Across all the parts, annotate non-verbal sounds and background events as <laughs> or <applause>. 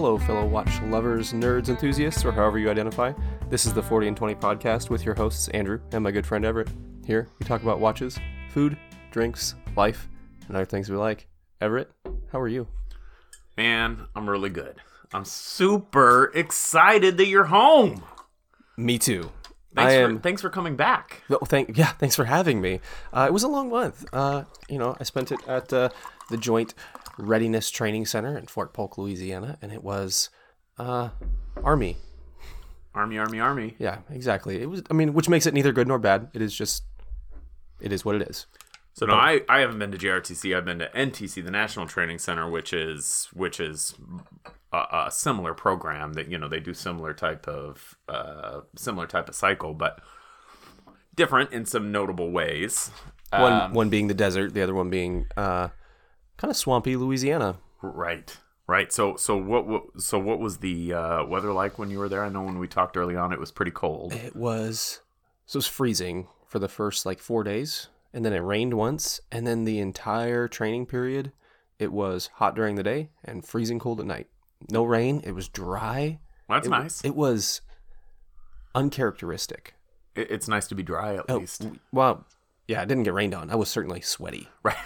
Hello, fellow watch lovers, nerds, enthusiasts, or however you identify. This is the 40 and 20 podcast with your hosts, Andrew and my good friend Everett. Here, we talk about watches, food, drinks, life, and other things we like. Everett, how are you? Man, I'm really good. I'm super excited that you're home. Me too. Thanks, I for, thanks for coming back. Oh, thank yeah, thanks for having me. Uh, it was a long month. Uh, you know, I spent it at uh, the Joint Readiness Training Center in Fort Polk, Louisiana, and it was uh, Army. Army, army, army. Yeah, exactly. It was. I mean, which makes it neither good nor bad. It is just. It is what it is. So no, I, I haven't been to JRTC. I've been to NTC, the National Training Center, which is which is a, a similar program that you know they do similar type of uh, similar type of cycle, but different in some notable ways. One Um, one being the desert, the other one being uh, kind of swampy Louisiana. Right. Right. So so what, what so what was the uh, weather like when you were there? I know when we talked early on, it was pretty cold. It was so it was freezing for the first like four days, and then it rained once, and then the entire training period, it was hot during the day and freezing cold at night. No rain. It was dry. That's It, nice. It was uncharacteristic. It, it's nice to be dry at Oh, least. Well, yeah, it didn't get rained on. I was certainly sweaty. Right.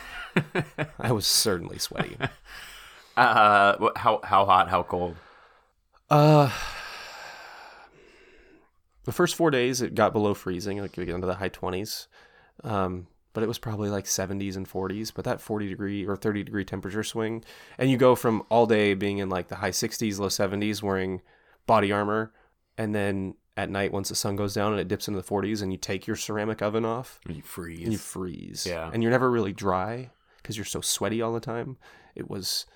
I was certainly sweaty. <laughs> uh, how how hot? How cold? Uh, the first four days it got below freezing, like we get into the high twenties. Um, but it was probably like seventies and forties. But that forty degree or thirty degree temperature swing, and you go from all day being in like the high sixties, low seventies, wearing body armor, and then at night once the sun goes down and it dips into the forties, and you take your ceramic oven off, and You freeze. and you freeze. Yeah. and you're never really dry because you're so sweaty all the time. It was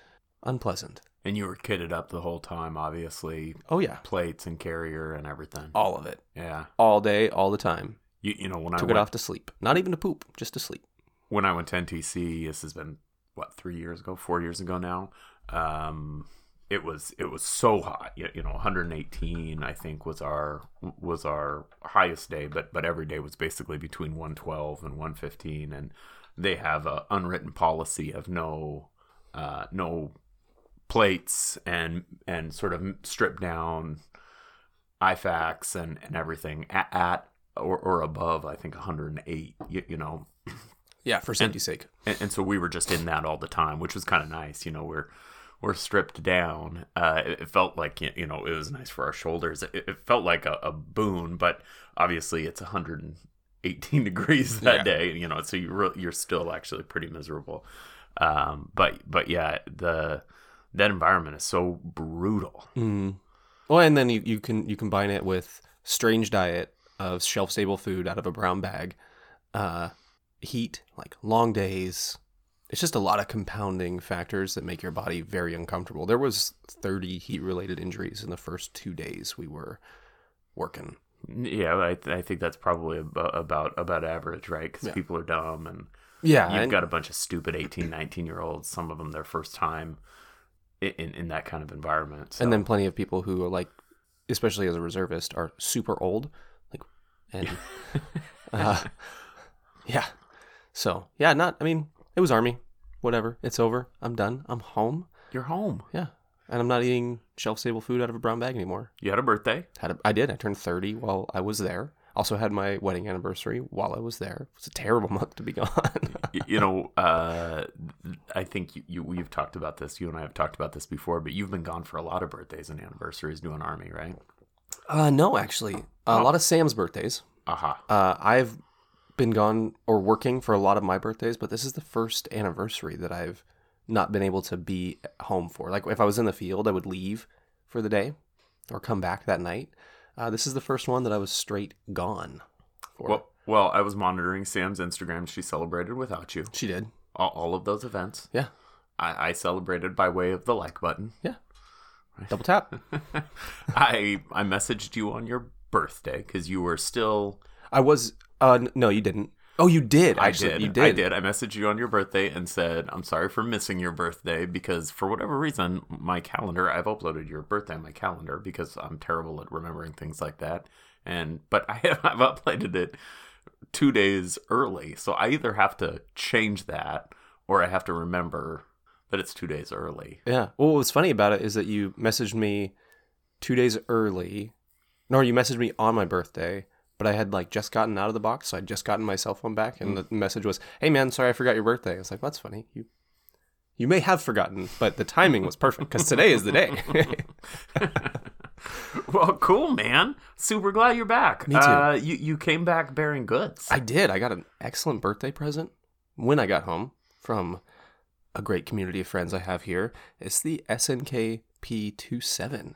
unpleasant. and you were kitted up the whole time, obviously. Oh yeah, Plates and carrier and everything. all of it, Yeah. all day, all the time. You you know when I Took it off to sleep. Not even to poop, just to sleep. when I went to NTC, this has been what three years ago, four years ago now. Um, it was it was so hot, you, know, 118 I think was our was our highest day, but but every day was basically between 112 and 115, and they have a unwritten policy of no uh, no plates and and sort of stripped down ifax and and everything at, at or, or above I think 108 you, you know Yeah, for safety's sake. and, and so we were just in that all the time, which was kind of nice. You know, we're we're stripped down. Uh, it, it felt like you know it was nice for our shoulders. It, it felt like a, a boon, but obviously it's 118 <laughs> degrees that Yeah. day. You know, so you re- you're still actually pretty miserable. Um, but but yeah, the that environment is so brutal. Mm. Well, and then you, you can you combine it with strange diet of shelf stable food out of a brown bag, uh, heat, like long days. It's just a lot of compounding factors that make your body very uncomfortable. There was 30 heat related injuries in the first two days we were working. Yeah, I, th- I think that's probably about about, about average, right? Because Yeah. people are dumb and Yeah, you've and- got a bunch of stupid 18 19 year olds some of them their first time in, in that kind of environment so. and then plenty of people who are like, especially as a reservist, are super old, like, and <laughs> uh, yeah. So yeah, not. I mean, it was army. Whatever. It's over. I'm done. I'm home. you're home Yeah, and I'm not eating shelf stable food out of a brown bag anymore. you had a birthday Had a, I did. I turned 30 while I was there. Also had my wedding anniversary while I was there. It was a terrible <laughs> month to be gone. You know uh, i think you, you you've talked about this you and i have talked about this before but you've been gone for a lot of birthdays and anniversaries doing army right uh, no, actually, a Oh. lot of Sam's birthdays. aha Uh, I've been gone or working for a lot of my birthdays, but this is the first anniversary that I've not been able to be home for. Like if I was in the field, I would leave for the day or come back that night. Uh, this is the first one that I was straight gone for. well well i was monitoring sam's instagram she celebrated without you she did. all, all of those events Yeah. I, I celebrated by way of the like button Yeah. Double tap. <laughs> i i messaged you on your birthday because you were still I was. Uh, no, you didn't. Oh, you did. Actually, I did. You did. I did. I messaged you on your birthday and said, I'm sorry for missing your birthday because for whatever reason, my calendar, I've uploaded your birthday on my calendar because I'm terrible at remembering things like that. And, but I <laughs> have, I've uploaded it two days early. So I either have to change that or I have to remember that it's two days early. Yeah. Well, what's funny about it is that you messaged me two days early. No, you messaged me on my birthday, but I had like just gotten out of the box, so I'd just gotten my cell phone back, and the message was, "Hey man, sorry I forgot your birthday." I was like, "That's funny. You you may have forgotten, but the timing was perfect because today is the day." <laughs> Well, cool, man. Super glad you're back. Me too. Uh, you you came back bearing goods. I did. I got an excellent birthday present when I got home from a great community of friends I have here. It's the SNK P27,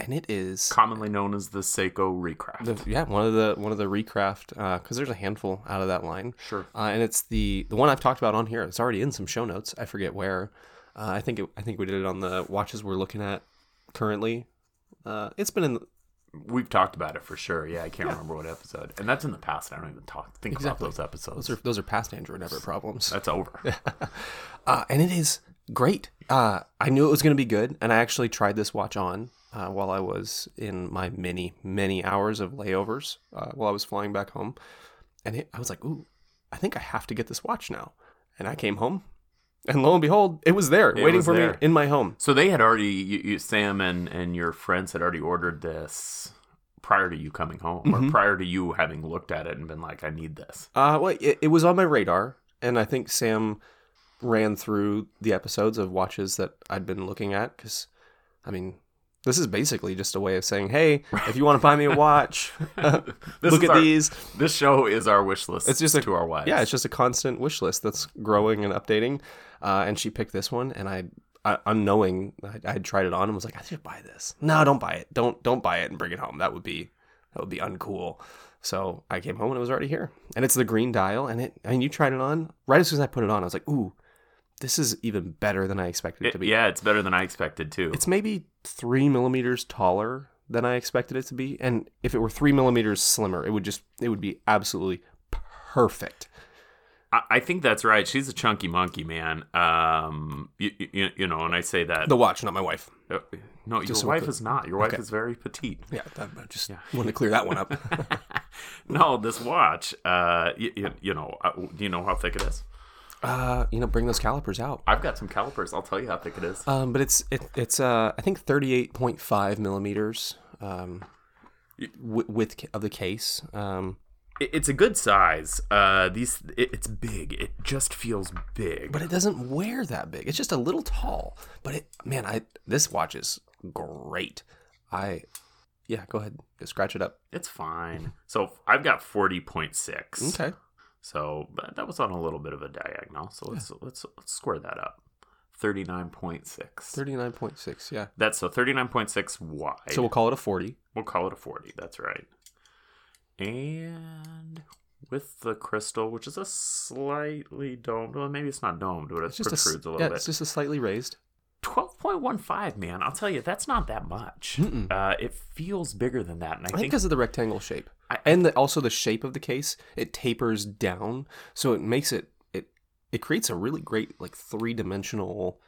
and it is commonly known as the Seiko Recraft. the, yeah one of the one of the recraft because there's a handful out of that line. sure. Uh, and it's the the one I've talked about on here. It's already in some show notes. I forget where. Uh, I think it, I think we did it on the watches we're looking at currently. Uh, it's been in We've talked about it for sure. Yeah, I can't remember what episode. And that's in the past. I don't even talk think Exactly. about those episodes. those are those are past Andrew Never problems. that's over. <laughs> uh, and it is great. Uh, I knew it was going to be good, and I actually tried this watch on uh, while I was in my many, many hours of layovers uh, while I was flying back home, and it, I was like, "Ooh, I think I have to get this watch now." And I came home, and lo and behold, it was there, waiting was for there. me in my home. So they had already, you, you, Sam and, and your friends had already ordered this prior to you coming home, Mm-hmm. or prior to you having looked at it and been like, I need this. Uh, well, it, it was on my radar, and I think Sam ran through the episodes of watches that I'd been looking at because, I mean, this is basically just a way of saying, "Hey, if you want to buy me a watch, <laughs> <laughs> look at our- these." This show is our wish list. It's just a- to our wives. Yeah, it's just a constant wish list that's growing and updating. Uh, and she picked this one, and I, I unknowing, I, I had tried it on and was like, I should buy this. No, don't buy it. Don't don't buy it and bring it home. That would be that would be uncool. So I came home and it was already here, and it's the green dial. And it, I mean, you tried it on right as soon as I put it on. I was like, ooh, this is even better than I expected it, It- to be. yeah, it's better than I expected too. It's maybe three millimeters taller than I expected it to be, and if it were three millimeters slimmer, it would just it would be absolutely perfect. I, I think that's right. She's a chunky monkey, man. Um, you, you, you know, and I say that. The watch, not my wife. Uh, no, your so wife is not. Your wife Okay. is very petite. Yeah, that, I just wanted to clear that one up. <laughs> No, this watch. Uh, you, you know, uh, do you know how thick it is? Uh, you know, bring those calipers out. I've got some calipers. I'll tell you how thick it is. Um, but it's it, it's uh, I think thirty eight point five millimeters. Um, w- width of the case. Um, It- it's a good size. Uh, these, it, it's big. It just feels big. but it doesn't wear that big. It's just a little tall. But it, man, I this watch is great. I, yeah, go ahead, scratch it up. It's fine. So I've got forty point six. Okay. So but that was on a little bit of a diagonal. So let's let's let's square that up. Thirty nine point six. Thirty nine point six. Yeah. That's so thirty nine point six wide. So we'll call it a forty. We'll call it a 40. That's right. And with the crystal, which is a slightly domed, well, maybe it's not domed, but it protrudes a, yeah, little it's bit. It's just a slightly raised. 12.15, man. I'll tell you, that's not that much. Uh, it feels bigger than that. And I, I think because of the rectangle shape, and the, also the shape of the case, it tapers down, so it makes it it it creates a really great like three dimensional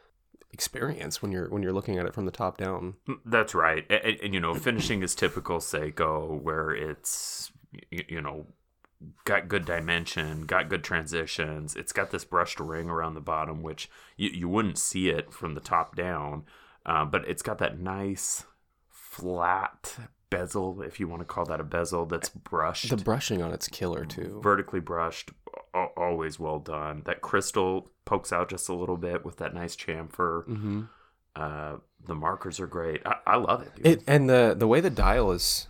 experience when you're when you're looking at it from the top down. that's right. And, and, and, you know, finishing is typical Seiko, where it's, you, you know, got good dimension, got good transitions. It's got this brushed ring around the bottom, which you, you wouldn't see it from the top down, uh, but it's got that nice flat bezel, if you want to call that a bezel, that's brushed, The brushing on it's killer too. vertically brushed, always well done. That crystal pokes out just a little bit with that nice chamfer. hmm Uh, the markers are great. I, I love it. It and the the way the dial is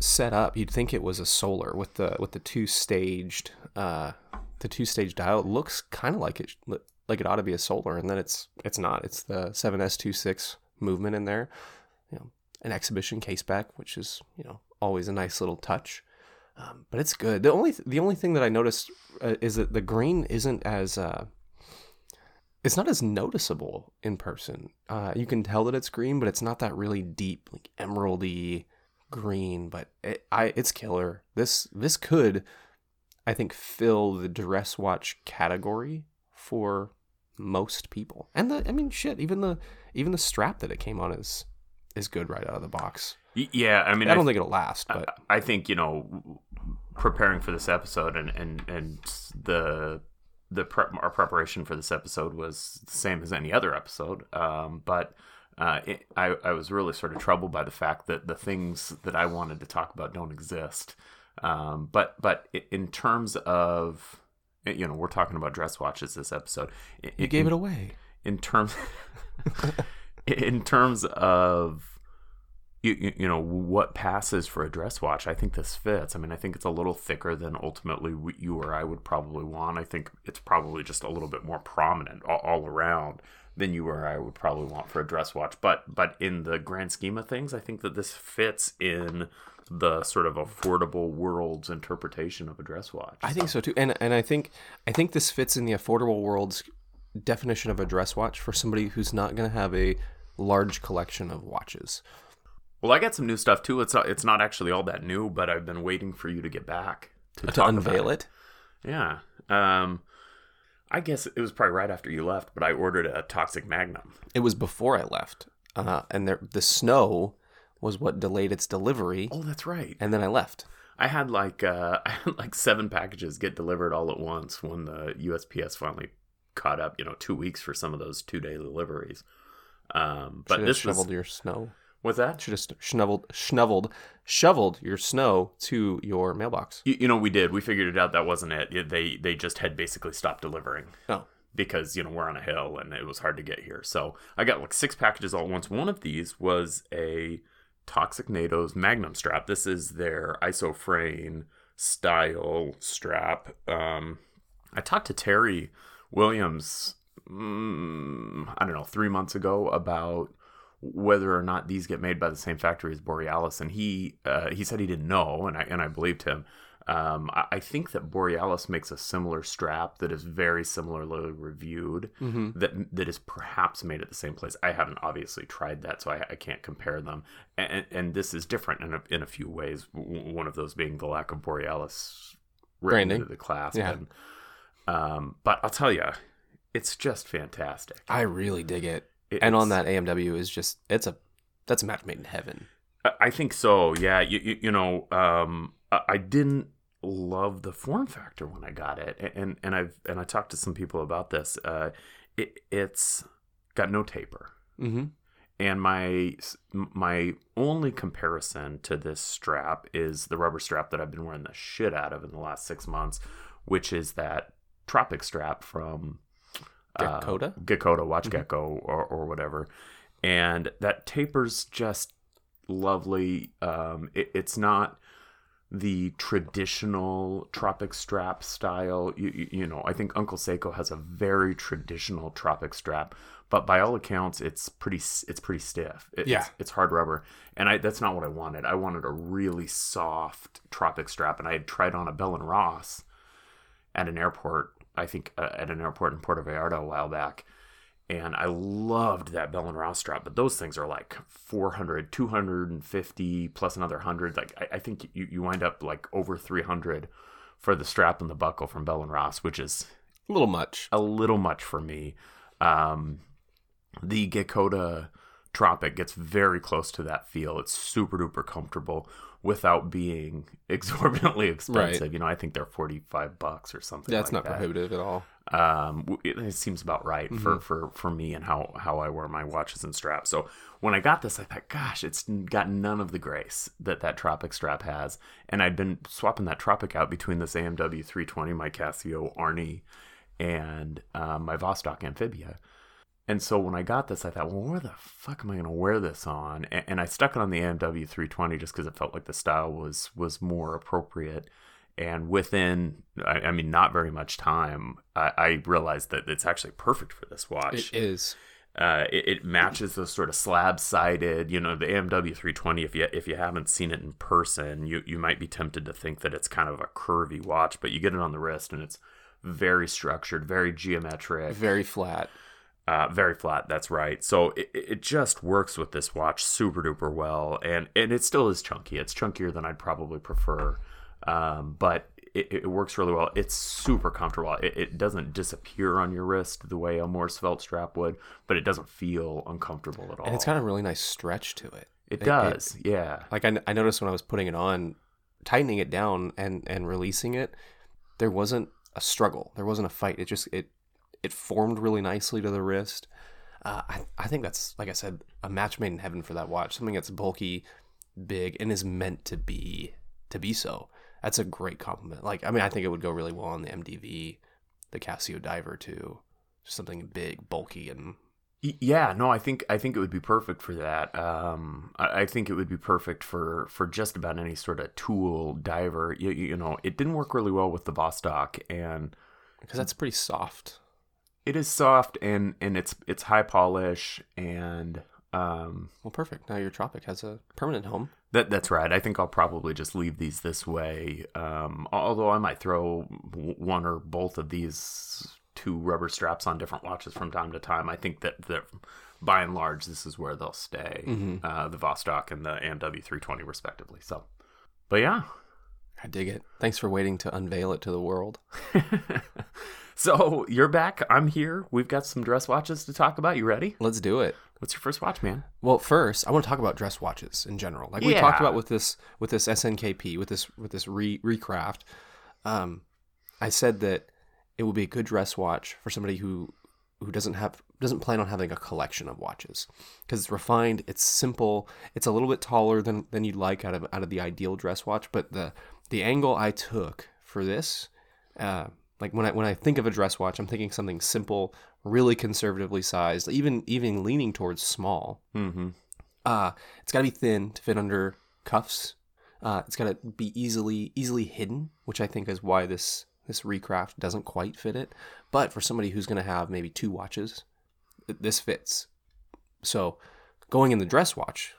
set up, you'd think it was a solar with the with the two staged uh the two stage dial. It looks kind of like it like it ought to be a solar, and then it's it's not. It's the 7S26 movement in there. You know, an exhibition case back, which is you know always a nice little touch. Um, but it's good. The only the only thing that I noticed uh, is that the green isn't as uh, it's not as noticeable in person. Uh, you can tell that it's green, but it's not that really deep, like emeraldy green. But it, I, it's killer. This this could, I think, fill the dress watch category for most people. And the, I mean, shit, even the even the strap that it came on is is good right out of the box. Yeah, I mean, I don't think it'll last, but I think you know, preparing for this episode and and and the the prep, our preparation for this episode was the same as any other episode, um, but uh, it, I, I was really sort of troubled by the fact that the things that I wanted to talk about don't exist. Um, but but in terms of you know we're talking about dress watches this episode. You gave it away. In terms <laughs> <laughs> <laughs> in terms of you, you, you know what passes for a dress watch i think this fits. I mean i think it's a little thicker than ultimately you or i would probably want. I think it's probably just a little bit more prominent all, all around than you or i would probably want for a dress watch. But but in the grand scheme of things i think that this fits in the sort of affordable world's interpretation of a dress watch I think so too, and and I think I think this fits in the affordable world's definition of a dress watch for somebody who's not going to have a large collection of watches. well i got some new stuff too it's not, it's not actually all that new but i've been waiting for you to get back to, To unveil it, Yeah. Um, I guess it was probably right after you left, but I ordered a Toxic Magnum. it was before I left, uh, and there, the snow was what delayed its delivery, Oh, that's right. and then I left. I had like uh, <laughs> I had like seven packages get delivered all at once when the USPS finally caught up. You know, two weeks for some of those two day deliveries. Um, but Should this was shoveled your snow. what's that? Should have shoveled, shoveled, shoveled your snow to your mailbox. You, you know, we did. We figured it out. That wasn't it. It- They they just had basically stopped delivering. Oh, because you know we're on a hill and it was hard to get here. So I got like six packages all at once. One of these was a Toxic NATO's Magnum strap. This is their isofrane style strap. Um, I talked to Terry Williams, mm, I don't know, three months ago about whether or not these get made by the same factory as Borealis, and he uh, he said he didn't know, and I and I believed him. Um, I, I think that Borealis makes a similar strap that is very similarly reviewed mm-hmm. that that is perhaps made at the same place. I haven't obviously tried that, so I, I can't compare them. And, and this is different in a, in a few ways. One of those being the lack of Borealis Branding. into the clasp. Yeah. And, um, but I'll tell you, it's just fantastic. I really dig it. It- and on that AMW is just it's a that's a match made in heaven. I- I think so. Yeah, you you, you know, um, I, I didn't love the form factor when I got it, and and I've and I talked to some people about this. Uh, it, it's got no taper, Mm-hmm. and my my only comparison to this strap is the rubber strap that I've been wearing the shit out of in the last six months, which is that Tropic strap from uh, Geckota? Gecko, Watch Mhm. Gecko, or, or whatever. And that taper's just lovely. Um, it, it's not the traditional Tropic strap style. You, you, you know, I think Uncle Seiko has a very traditional Tropic strap, but by all accounts, it's pretty it's pretty stiff. It- Yeah. it's, it's hard rubber, and I that's not what I wanted. I wanted a really soft Tropic strap, and I had tried on a Bell and Ross at an airport. I think uh, at an airport in Puerto Vallarta a while back. And I loved that Bell and Ross strap, but those things are like 400, 250 plus another 100. Like, I, I think you, you wind up like over 300 for the strap and the buckle from Bell and Ross, which is A little much. a little much for me. Um, the Geckota Tropic gets very close to that feel. It's super duper comfortable without being <laughs> exorbitantly expensive. Right. You know, I think they're 45 bucks or something. That's like not that prohibitive at all. um it, it seems about right for, Mhm. for for me and how how i wear my watches and straps so when i got this i thought gosh it's got none of the grace that that tropic strap has and i'd been swapping that tropic out between this amw 320 my casio arnie and um, my vostok amphibia and so when I got this, I thought, well, where the fuck am I going to wear this on? And, and I stuck it on the AMW 320 just because it felt like the style was was more appropriate. And within, I, I mean, not very much time, I, I realized that it's actually perfect for this watch. It is. Uh, it, it matches those sort of slab-sided, you know, the AMW 320. If you if you haven't seen it in person, you you might be tempted to think that it's kind of a curvy watch, but you get it on the wrist and it's very structured, very geometric, Very flat. Uh, very flat. That's right. So it, it just works with this watch super duper well, and and it still is chunky. It's chunkier than I'd probably prefer, um, but it, it works really well. It's super comfortable. It, it doesn't disappear on your wrist the way a more svelte strap would, but it doesn't feel uncomfortable at all. And it's got a really nice stretch to it. it does, yeah. Like I, I noticed when I was putting it on, tightening it down and and releasing it, there wasn't a struggle. There wasn't a fight. It just it it formed really nicely to the wrist. Uh, I I think that's like I said, a match made in heaven for that watch. Something that's bulky, big, and is meant to be to be so. That's a great compliment. Like I mean, I think it would go really well on the MDV, the Casio Diver too. Just something big, bulky, and Yeah, no, I think I think it would be perfect for that. Um, I, I think it would be perfect for for just about any sort of tool diver. You, you know, it didn't work really well with the Vostok, and because that's pretty soft. It is soft and and it's it's high polish and um Well, perfect. Now your Tropic has a permanent home. that that's right. I think I'll probably just leave these this way. Um, although I might throw one or both of these two rubber straps on different watches from time to time. I think that that by and large this is where they'll stay. Uh, the Vostok and the AMW 320 respectively. So, but yeah. I dig it. Thanks for waiting to unveil it to the world. <laughs> so you're back. I'm here. We've got some dress watches to talk about. You ready? Let's do it. What's your first watch, man? Well, first, I want to talk about dress watches in general. Like we Yeah. talked about with this with this SNKP, with this with this re recraft. Um, I said that it would be a good dress watch for somebody who who doesn't have doesn't plan on having a collection of watches because it's refined, it's simple, it's a little bit taller than than you'd like out of out of the ideal dress watch. But the the angle I took for this, uh, like when I when I think of a dress watch, I'm thinking something simple, really conservatively sized, even even leaning towards small. Mm-hmm. Uh, it's got to be thin to fit under cuffs. Uh, it's got to be easily easily hidden, which I think is why this this recraft doesn't quite fit it. But for somebody who's going to have maybe two watches, this fits. So, going in the dress watch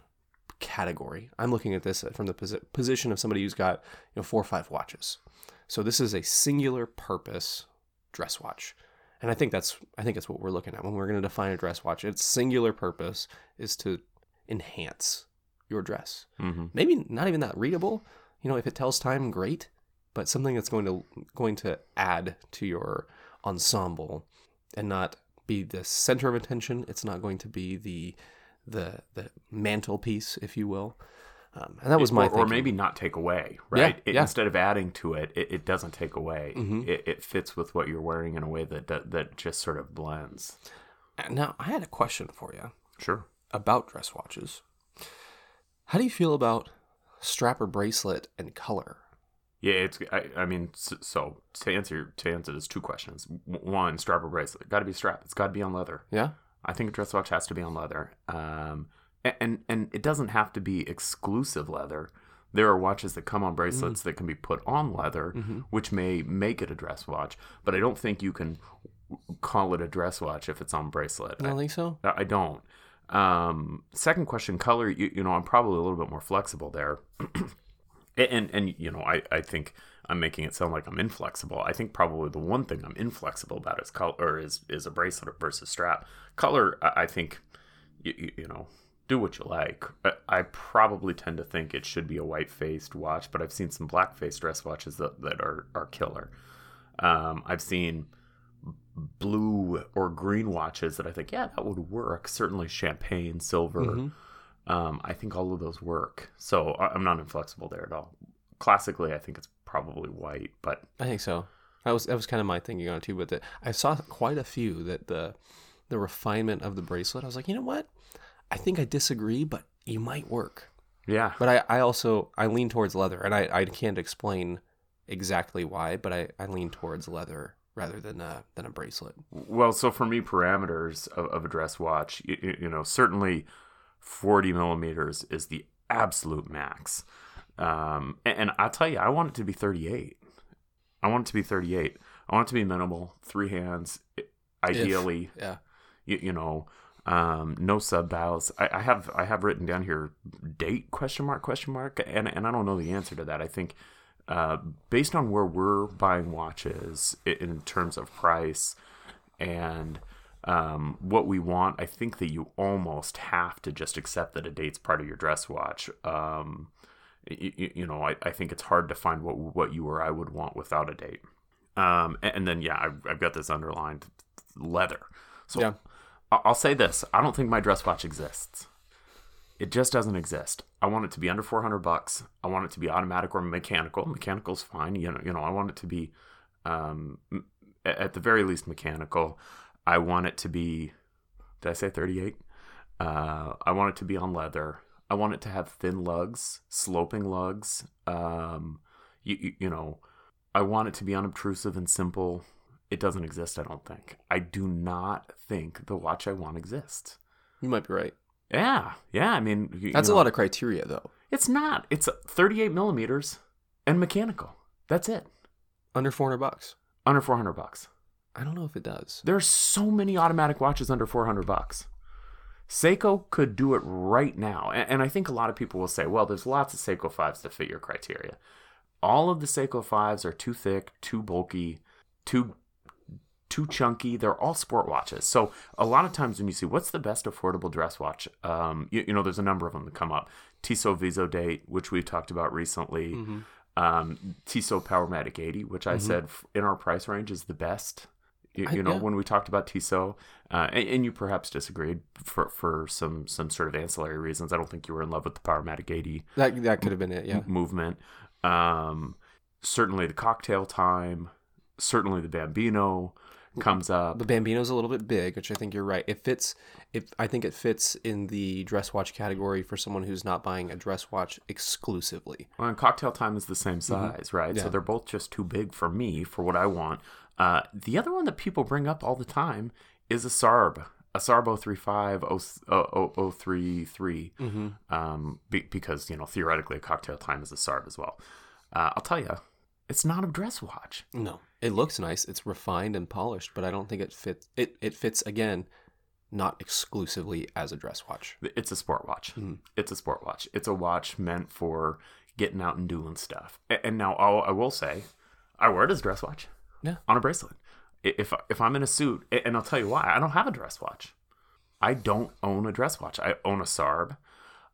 category, I'm looking at this from the posi- position of somebody who's got you know four or five watches. So this is a singular purpose dress watch. And I think that's I think that's what we're looking at when we're going to define a dress watch. Its singular purpose is to enhance your dress. Mm-hmm. Maybe not even that readable. You know, if it tells time, great. But something that's going to going to add to your ensemble and not be the center of attention. It's not going to be the the the mantelpiece, if you will. Um, and that was my or, or maybe not take away, Yeah, right? It- yeah. Instead of adding to it, it, it doesn't take away. Mhm. It, it fits with what you're wearing in a way that, that that just sort of blends. Now, I had a question for you Sure. about dress watches. How do you feel about strap or bracelet and color? Yeah, it's. I, I mean, so, so to answer to answer, there's two questions. One, strap or bracelet. Got to be strap. It's got to be on leather. Yeah. I think a dress watch has to be on leather. Um, and and it doesn't have to be exclusive leather. There are watches that come on bracelets that can be put on leather, which may make it a dress watch. But I don't think you can call it a dress watch if it's on bracelet. You don't think so? I, I don't. Um, second question, color. You, you know, I'm probably a little bit more flexible there. <clears throat> and, and and you know, I I think I'm making it sound like I'm inflexible. I think probably the one thing I'm inflexible about is color, or is is a bracelet versus strap. Color, I, I think, you, you, you know, do what you like. I, probably tend to think it should be a white faced watch, but I've seen some black faced dress watches that that are are killer. Um, I've seen blue or green watches that I think, yeah, that would work. Certainly champagne, silver. Mm-hmm. Um, I think all of those work. So I'm not inflexible there at all. Classically, I think it's probably white, but I think so. That was that was kind of my thinking on it too. But the, I saw quite a few that the the refinement of the bracelet. I was like, you know what? I think I disagree, but you might work. yeah. But I, I also I lean towards leather, and I, I can't explain exactly why, but I, I lean towards leather rather than a than a bracelet. Well, so for me, parameters of, of a dress watch, you, you know, certainly 40 millimeters is the absolute max. Um, and, and I'll tell you, I want it to be 38. I want it to be 38. I want it to be minimal, three hands, ideally. Yeah. you, you know um no sub dials I, I have i have written down here date question mark question mark and and i don't know the answer to that. I think uh based on where we're buying watches in terms of price and um what we want i think that you almost have to just accept that a date's part of your dress watch. Um you, you know I, I think it's hard to find what what you or i would want without a date. Um and, and then yeah I've, I've got this underlined leather. So Yeah. I'll say this: I don't think my dress watch exists. It just doesn't exist. I want it to be under four hundred bucks. I want it to be automatic or mechanical. Mechanical's fine. You know, you know. I want it to be Um, at the very least, mechanical. I want it to be. Did I say 38? Uh, I want it to be on leather. I want it to have thin lugs, sloping lugs. Um, you, you, you know, I want it to be unobtrusive and simple. It doesn't exist, I don't think. I do not think the watch I want exists. You might be right. Yeah, yeah. I mean, That's you a lot of criteria, though. It's not. It's 38 millimeters and mechanical. That's it. Under 400 bucks. Under 400 bucks. I don't know if it does. There's so many automatic watches under 400 bucks. Seiko could do it right now. And, and I think a lot of people will say, well, there's lots of Seiko 5s to fit your criteria. All of the Seiko 5s are too thick, too bulky, too too chunky. They're all sport watches. So a lot of times when you see what's the best affordable dress watch, um, you, you know, there's a number of them that come up. Tissot Viso Date, which we've talked about recently. Um, Tissot Powermatic 80, which I said in our price range is the best. You, I- you know, yeah. when we talked about Tissot, uh, and, and you perhaps disagreed for, for some some sort of ancillary reasons. I don't think you were in love with the Powermatic 80 That that could have been it, yeah. movement. Um, certainly the Cocktail Time, certainly the Bambino comes up. The Bambino's a little bit big, which I think you're right. It fits. It I think it fits in the dress watch category for someone who's not buying a dress watch exclusively. Well, and cocktail time is the same size, right? Mm-hmm. Yeah. So they're both just too big for me for what I want. Uh, the other one that people bring up all the time is a Sarb, a Sarb 035 033, Mm-hmm. um, be, because you know theoretically a cocktail time is a Sarb as well. Uh, I'll tell you, it's not a dress watch. No, it looks nice. It's refined and polished, but I don't think it fits. It it fits again, not exclusively as a dress watch. It's a sport watch. Mm-hmm. It's a sport watch. It's a watch meant for getting out and doing stuff. And now I'll, I will say, I wear it as a dress watch. Yeah. On a bracelet. If if I'm in a suit, and I'll tell you why. I don't have a dress watch. I don't own a dress watch. I own a Sarb.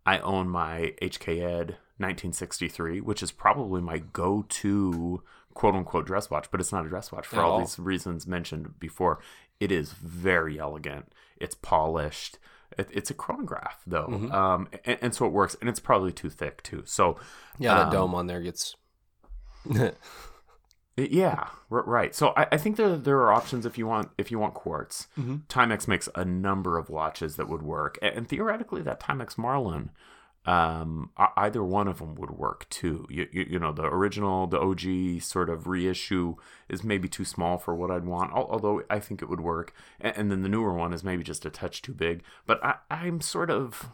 I own my HK Ed 1963, which is probably my go-to quote unquote dress watch, but it's not a dress watch for all, all. these reasons mentioned before. It is very elegant. It's polished. It, it's a chronograph though, Mm-hmm. um, and, and so it works. And it's probably too thick too. So Yeah, that um, dome on there gets. <laughs> yeah, right. So I, I think there there are options if you want if you want quartz. Mm-hmm. Timex makes a number of watches that would work, and, and theoretically that Timex Marlin, um, either one of them would work too. You, you you know the original the OG sort of reissue is maybe too small for what I'd want, although I think it would work, and, and then the newer one is maybe just a touch too big. But I, I'm sort of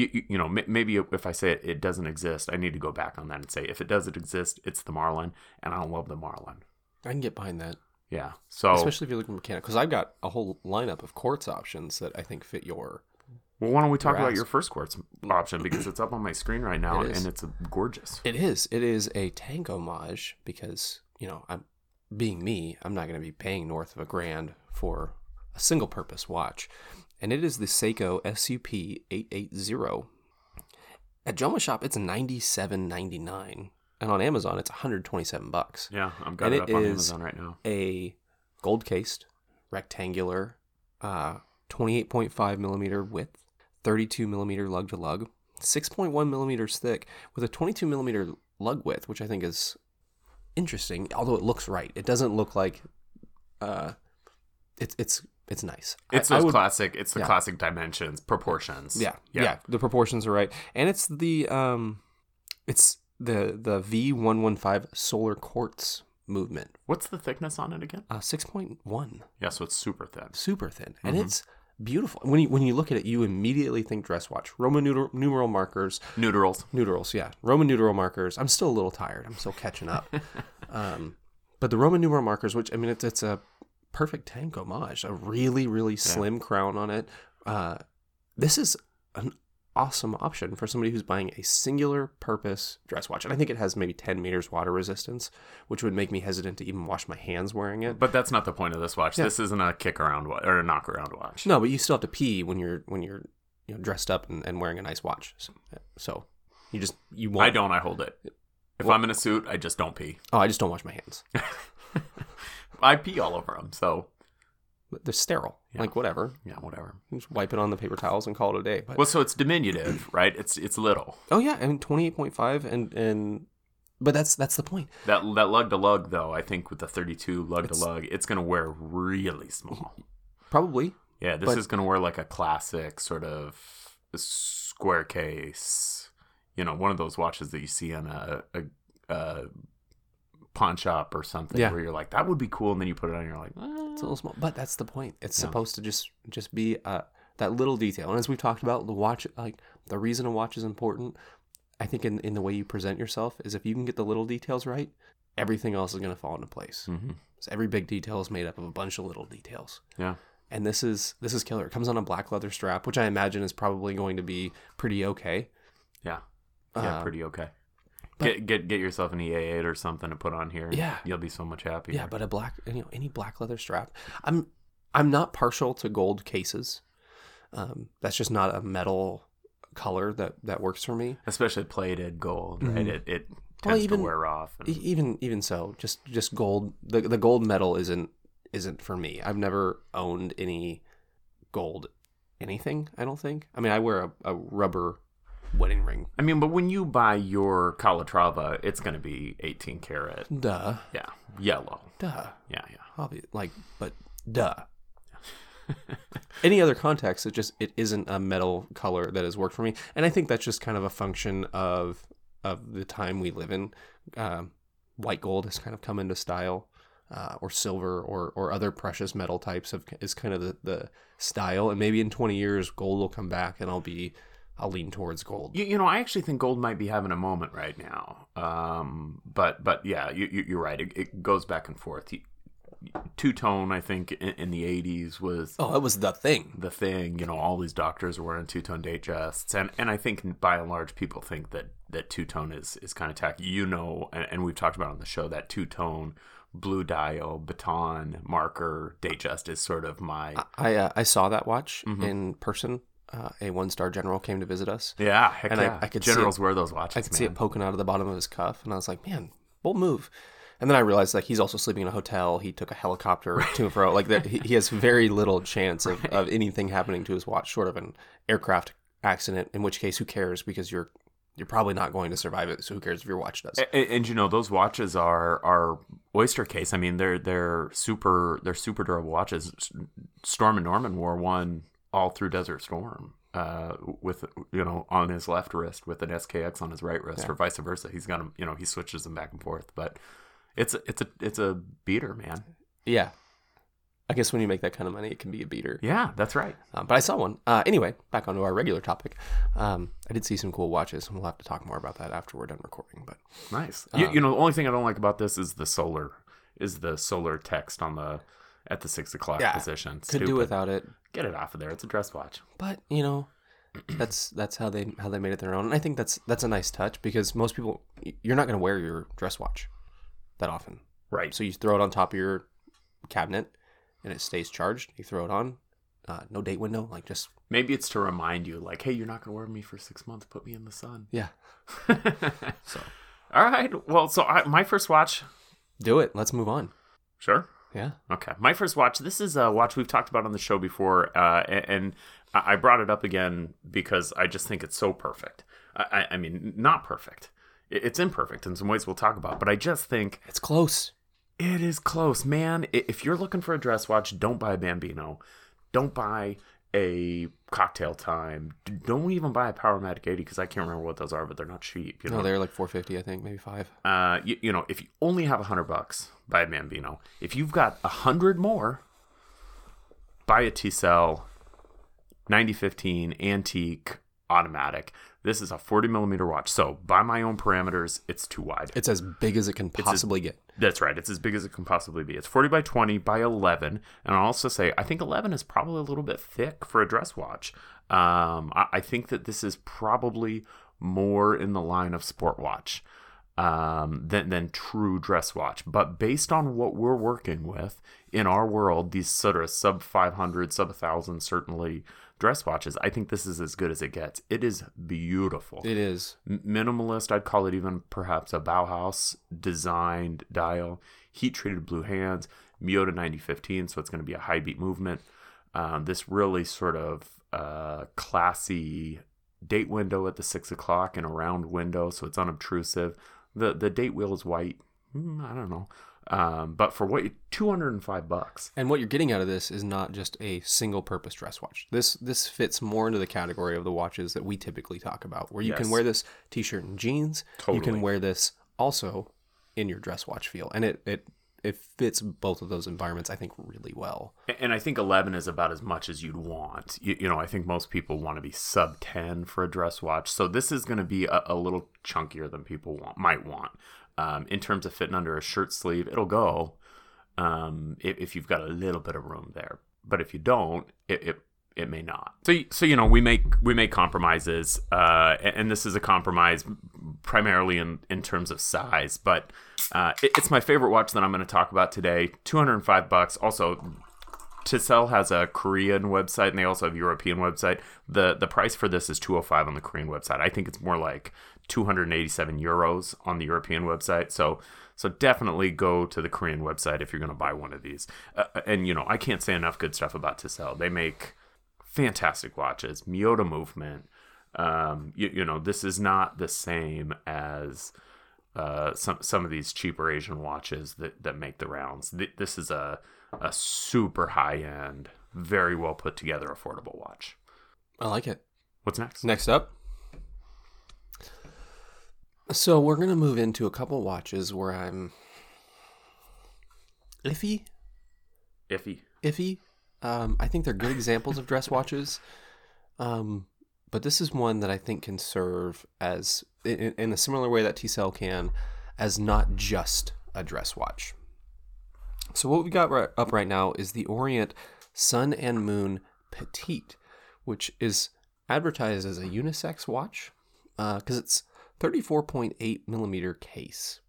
you, you, you know, maybe if I say it, it doesn't exist, I need to go back on that and say if it doesn't exist, it's the Marlin, and I don't love the Marlin. I can get behind that, Yeah. So, especially if you're looking mechanical. Because I've got a whole lineup of quartz options that I think fit your. Well, why don't we talk about your first quartz option <clears throat> because it's up on my screen right now It and it's gorgeous. It is. It is a tank homage because you know I'm being me. I'm not going to be paying north of a grand for a single purpose watch, and it is the Seiko SUP 880. At Joma Shop, it's 97.99, and on Amazon, it's 127 bucks. Yeah, I'm got And it it up on Amazon right now. A gold cased, rectangular, uh, 28.5 millimeter width, 32 millimeter lug to lug, 6.1 millimeters thick, with a 22 millimeter lug width, which I think is interesting. Although it looks right, it doesn't look like. Uh, it's it's it's nice. It's I those would- classic. It's the yeah. classic dimensions, proportions. yeah, yeah, The proportions are right, and it's the um, it's the the V one one five solar quartz movement, What's the thickness on it again? uh, six point one. Yeah, so it's super thin. super thin, and it's beautiful. When you when you look at it, you immediately think dress watch. Roman numer- numeral markers, Neuterals. Neuterals, yeah, Roman numeral markers. I'm still a little tired. I'm still catching up. <laughs> um, but the Roman numeral markers, which I mean, it's it's a perfect tank homage. A really really slim crown on it. Uh, this is an awesome option for somebody who's buying a singular purpose dress watch. And I think it has maybe 10 meters water resistance, which would make me hesitant to even wash my hands wearing it. But that's not the point of this watch. This isn't a kick around watch or a knock around watch. No, but you still have to pee when you're when you're you know dressed up and, and wearing a nice watch. So, so you just you won't. I don't. I hold it. If I'm in a suit, I just don't pee. Oh, I just don't wash my hands. <laughs> I pee all over them. So But They're sterile. Like whatever. yeah, whatever. Just wipe it on the paper towels and call it a day. But Well, so it's diminutive, right? It's it's little. oh yeah, and twenty eight point five and and but that's that's the point. That that lug to lug though, I think with the 32 lug to lug, it's gonna wear really small. Probably. Yeah, this But- is gonna wear like a classic sort of square case. You know, one of those watches that you see on a, a, a pawn shop or something, Yeah. where you're like, that would be cool, and then you put it on, and you're like, eh. It's a little small, but that's the point. It's Yeah. supposed to just just be uh, that little detail. And as we've talked about, the watch, like the reason a watch is important, I think in in the way you present yourself is if you can get the little details right, everything else is going to fall into place. Mhm. So every big detail is made up of a bunch of little details. yeah, And this is this is killer. It comes on a black leather strap, which I imagine is probably going to be pretty okay. yeah, yeah, Uh, pretty okay. But- get get get yourself an EA8 or something to put on here. Yeah. you'll be so much happier. Yeah, but a black, you know, any black leather strap. I'm, I'm not partial to gold cases. Um, that's just not a metal color that that works for me. especially plated gold, right? Mhm. It it Well, tends even- to wear off. and- even even so, just just gold. The the gold metal isn't isn't for me. I've never owned any gold anything. I don't think. I mean, I wear a, a rubber wedding ring. I mean, but when you buy your Calatrava, it's going to be 18 karat. Duh, Yeah, yellow. duh. Yeah, yeah. Obvious, like, but duh. <laughs> Any other context, it just it isn't a metal color that has worked for me, and I think that's just kind of a function of of the time we live in. Um, white gold has kind of come into style, uh, or silver, or or other precious metal types of is kind of the, the style, and maybe in twenty years, gold will come back, and I'll be I'll lean towards gold. You, you know, I actually think gold might be having a moment right now. Um, but but yeah, you, you, you're right. It, it goes back and forth. Two tone, I think, in, in the 80s was Oh, that was the thing. the thing. You know, all these doctors are wearing two tone Datejusts, and and I think by and large, people think that that two tone is is kind of tacky. You know, and, and we've talked about on the show that two tone blue dial baton marker Datejust is sort of my I uh, I saw that watch Mhm. in person. Uh, a one star general came to visit us. yeah. Heck And I- yeah. I could see generals wear those watches. I could see it poking out of the bottom of his cuff, and I was like, "Man, bold move." And then I realized like he's also sleeping in a hotel. He took a helicopter to and fro. Like that, he, he has very <laughs> little chance of, of anything happening to his watch, short of an aircraft accident. In which case, who cares? Because you're you're probably not going to survive it. So who cares if your watch does? And, and you know those watches are are oyster case. I mean they're they're super they're super durable watches. Stormin' Norman wore one all through Desert Storm. Uh, with you know on his left wrist with an SKX on his right wrist, or vice versa. He's got them. You know he switches them back and forth. But it's a, it's a it's a beater, man. Yeah. I guess when you make that kind of money, it can be a beater. Yeah, that's right. Um, but I saw one. Uh, anyway, back onto our regular topic. Um, I did see some cool watches, and we'll have to talk more about that after we're done recording. But Nice. you, you know the only thing I don't like about this is the solar is the solar text on the at the six o'clock Yeah, position. could do without it. Get it off of there. It's a dress watch. but you know <clears throat> that's that's how they how they made it their own and i think that's that's a nice touch because most people you're not going to wear your dress watch that often Right. so you throw it on top of your cabinet and it stays charged you throw it on uh, no date window like just Maybe it's to remind you, like, hey, you're not going to wear me for six months. Put me in the sun. yeah <laughs> so, all right. Well, so I, my first watch. do it let's move on Sure. Yeah Okay. My first watch. This is a watch we've talked about on the show before, uh, and, I brought it up again because I just think it's so perfect. I, I- I mean, not perfect. It's imperfect in some ways we'll talk about, but I just think it's close it is close, man. If you're looking for a dress watch, don't buy a Bambino. Don't buy a Cocktail Time. Don't even buy a Powermatic 80 because I can't remember what those are, but they're not cheap. You know, no they're like 450 i think maybe five uh, you, you know, if you only have a hundred bucks, buy a Bambino. If you've got a hundred more, buy a Tisell 9015 antique automatic. This is a 40 millimeter watch. So by my own parameters, it's too wide. it's as big as it can possibly get That's right. It's as big as it can possibly be. It's 40 by 20 by 11. And I'll also say, I think 11 is probably a little bit thick for a dress watch. Um, I, I think that this is probably more in the line of sport watch um, than, than true dress watch. But based on what we're working with in our world, these sort of sub 500, sub 1,000 certainly dress watches, I think this is as good as it gets. It is beautiful it is minimalist. I'd call it even perhaps a Bauhaus designed dial. Heat treated blue hands, Miyota 9015, so it's going to be a high beat movement. Um, this really sort of uh, classy date window at the six o'clock and a round window, so it's unobtrusive. the the date wheel is white. Hmm, I don't know. Um, but for what two hundred and five bucks. And what you're getting out of this is not just a single purpose dress watch. This this fits more into the category of the watches that we typically talk about, where you can wear this t-shirt and jeans. You can wear this also in your dress watch feel, and it it it fits both of those environments, I think, really well. And I think 11 is about as much as you'd want. You, you know, I think most people want to be sub 10 for a dress watch. So this is going to be a, a little chunkier than people want, might want. Um, in terms of fitting under a shirt sleeve, it'll go um, if, if you've got a little bit of room there. But if you don't, it, it it may not. So so you know we make we make compromises, uh, and, this is a compromise primarily in in terms of size. But uh, it, it's my favorite watch that I'm going to talk about today. Two hundred and five bucks. Also, Tisell has a Korean website and they also have a European website. The the price for this is 205 on the Korean website. I think it's more like 287 euros on the European website. So so definitely go to the Korean website if you're going to buy one of these. Uh, and you know, I can't say enough good stuff about Tisell. They make fantastic watches. Miyota movement. Um, you, you know, this is not the same as uh, some some of these cheaper Asian watches that, that make the rounds. Th- This is a a super high end, very well put together, affordable watch. I like it. What's next? Next up. So we're gonna move into a couple watches where I'm iffy, Iffy. iffy. Um, I think they're good examples of dress watches, um, but this is one that I think can serve as in, in a similar way that Tisell can, as not just a dress watch. So what we got right, up right now is the Orient Sun and Moon Petite, which is advertised as a unisex watch because it's 34.8 millimeter case.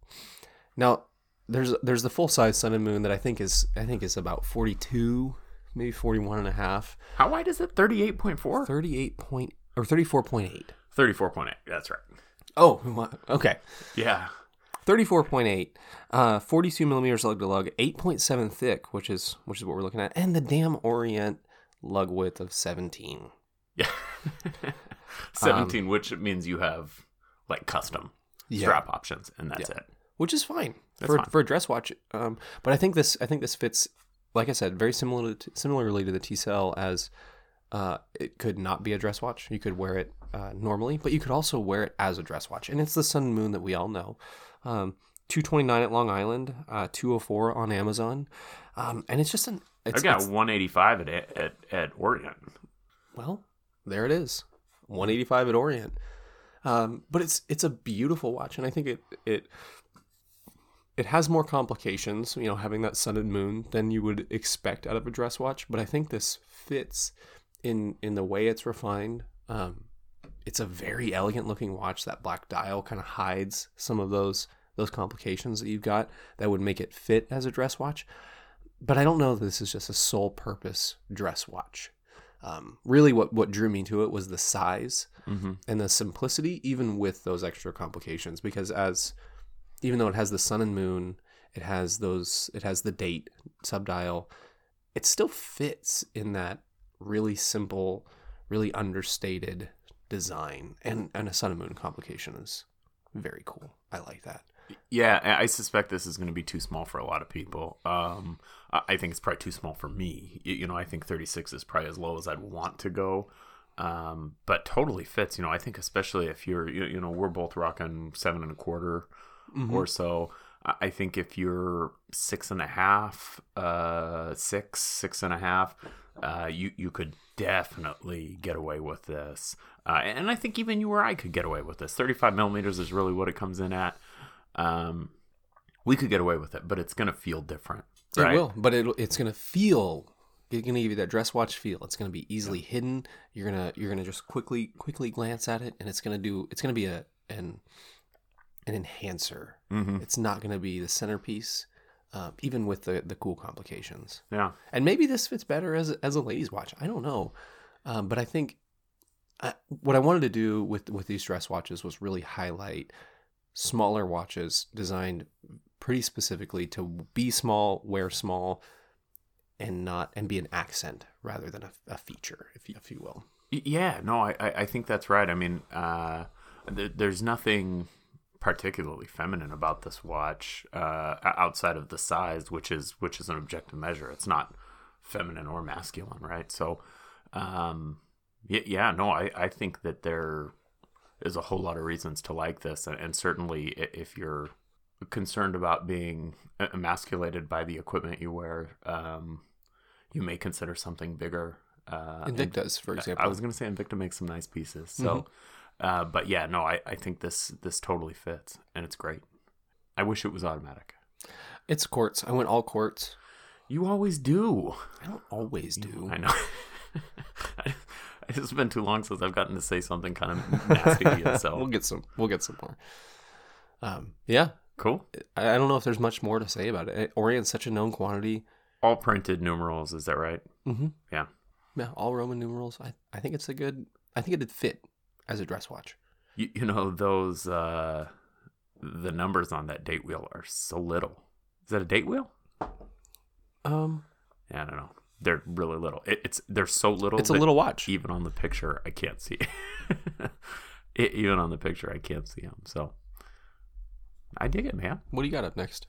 Now there's there's the full size Sun and Moon that I think is I think is about 42, maybe 41 and a half, How wide is it? 38.4? 38 point or 34.8. 34.8. That's right. Oh, <laughs> okay. Yeah. 34.8 uh 42 millimeters lug to lug 8.7 thick which is which is what we're looking at and the damn orient lug width of 17 Yeah. <laughs> 17, which means you have like custom Yeah. strap options, and that's it. which is fine That's for fine. for a dress watch um but i think this i think this fits like i said very similar to similarly to the Tisell as uh it could not be a dress watch you could wear it uh, normally but you could also wear it as a dress watch and it's the sun and moon that we all know um 229 at long island uh 204 on amazon um and it's just an it's, I've got it's- 185 at, at, at Orient. well, there it is, 185 at Orient. Um, but it's it's a beautiful watch, and I think it it it has more complications, you know, having that sun and moon than you would expect out of a dress watch. But I think this fits in in the way it's refined. Um, it's a very elegant looking watch. That black dial kind of hides some of those those complications that you've got that would make it fit as a dress watch. But I don't know that this is just a sole purpose dress watch. Um, really, what what drew me to it was the size Mm-hmm. and the simplicity, even with those extra complications. Because as even though it has the sun and moon, it has those, it has the date subdial, it still fits in that really simple, really understated design. And and a sun and moon complication is very cool. I like that. Yeah, I suspect this is going to be too small for a lot of people. Um, I think it's probably too small for me. You, know, I think 36 is probably as low as I'd want to go. Um, but totally fits. You know, I think especially if you're, you, you know, we're both rocking seven and a quarter or so. I think if you're six and a half, uh, six, six and a half, uh, you you could definitely get away with this. Uh, and I think even you or I could get away with this. 35 millimeters is really what it comes in at. Um, we could get away with it, but it's gonna feel different. Right? It will, but it it's gonna feel. It's gonna give you that dress watch feel. It's gonna be easily hidden. You're gonna you're gonna just quickly quickly glance at it, and it's gonna do. It's gonna be a an an enhancer. Mhm. It's not gonna be the centerpiece, uh, even with the the cool complications. Yeah. And maybe this fits better as as a ladies' watch. I don't know, um, but I think I, what I wanted to do with with these dress watches was really highlight smaller watches designed pretty specifically to be small, wear small, and not and be an accent rather than a, a feature, if you, if you will. Yeah, no, I, I think that's right. I mean, uh, th- there's nothing particularly feminine about this watch, uh, outside of the size, which is which is an objective measure. It's not feminine or masculine, right? So, um, yeah, no, I, I think that there is a whole lot of reasons to like this, and, and certainly if you're concerned about being emasculated by the equipment you wear, um, you may consider something bigger. Uh, Invictus, for example. I was going to say Invicta makes some nice pieces. So, uh, but yeah, no, I, I think this this totally fits and it's great. I wish it was automatic. it's quartz. I went all quartz. You always do. I don't always do. I know. <laughs> <laughs> It's been too long since I've gotten to say something kind of nasty to you. <laughs> we'll So get some. We'll get some more. Um, yeah, cool. I, I don't know if there's much more to say about it. Orient's such a known quantity. All printed numerals. Is that right? Mm-hmm. Yeah. Yeah, all Roman numerals. I, I think it's a good. I think it'd fit as a dress watch. You, you know those uh, the numbers on that date wheel are so little. Is that a date wheel? Um, Yeah, I don't know. They're really little. It, it's they're so little. it's a little watch. even on the picture I can't see. <laughs> it, even on the picture I can't see them. So I dig it, man. What do you got up next?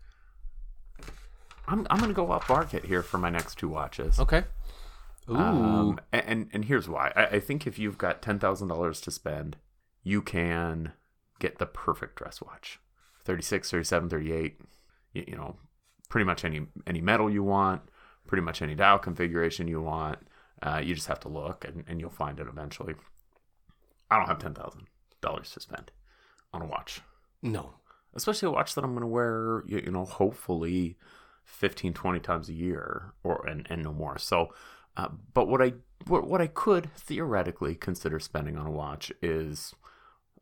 I'm I'm gonna go off market here for my next two watches. Okay. Ooh. Um, and, and here's why. I, I think if you've got ten thousand dollars to spend, you can get the perfect dress watch. 36, 37, 38, you, you know, pretty much any any metal you want, pretty much any dial configuration you want. Uh, you just have to look and, and you'll find it eventually. I don't have ten thousand dollars to spend on a watch. no. Especially a watch that I'm gonna wear, you, you know, hopefully 15, 20 times a year or and, and no more. So uh, but what I what, what I could theoretically consider spending on a watch is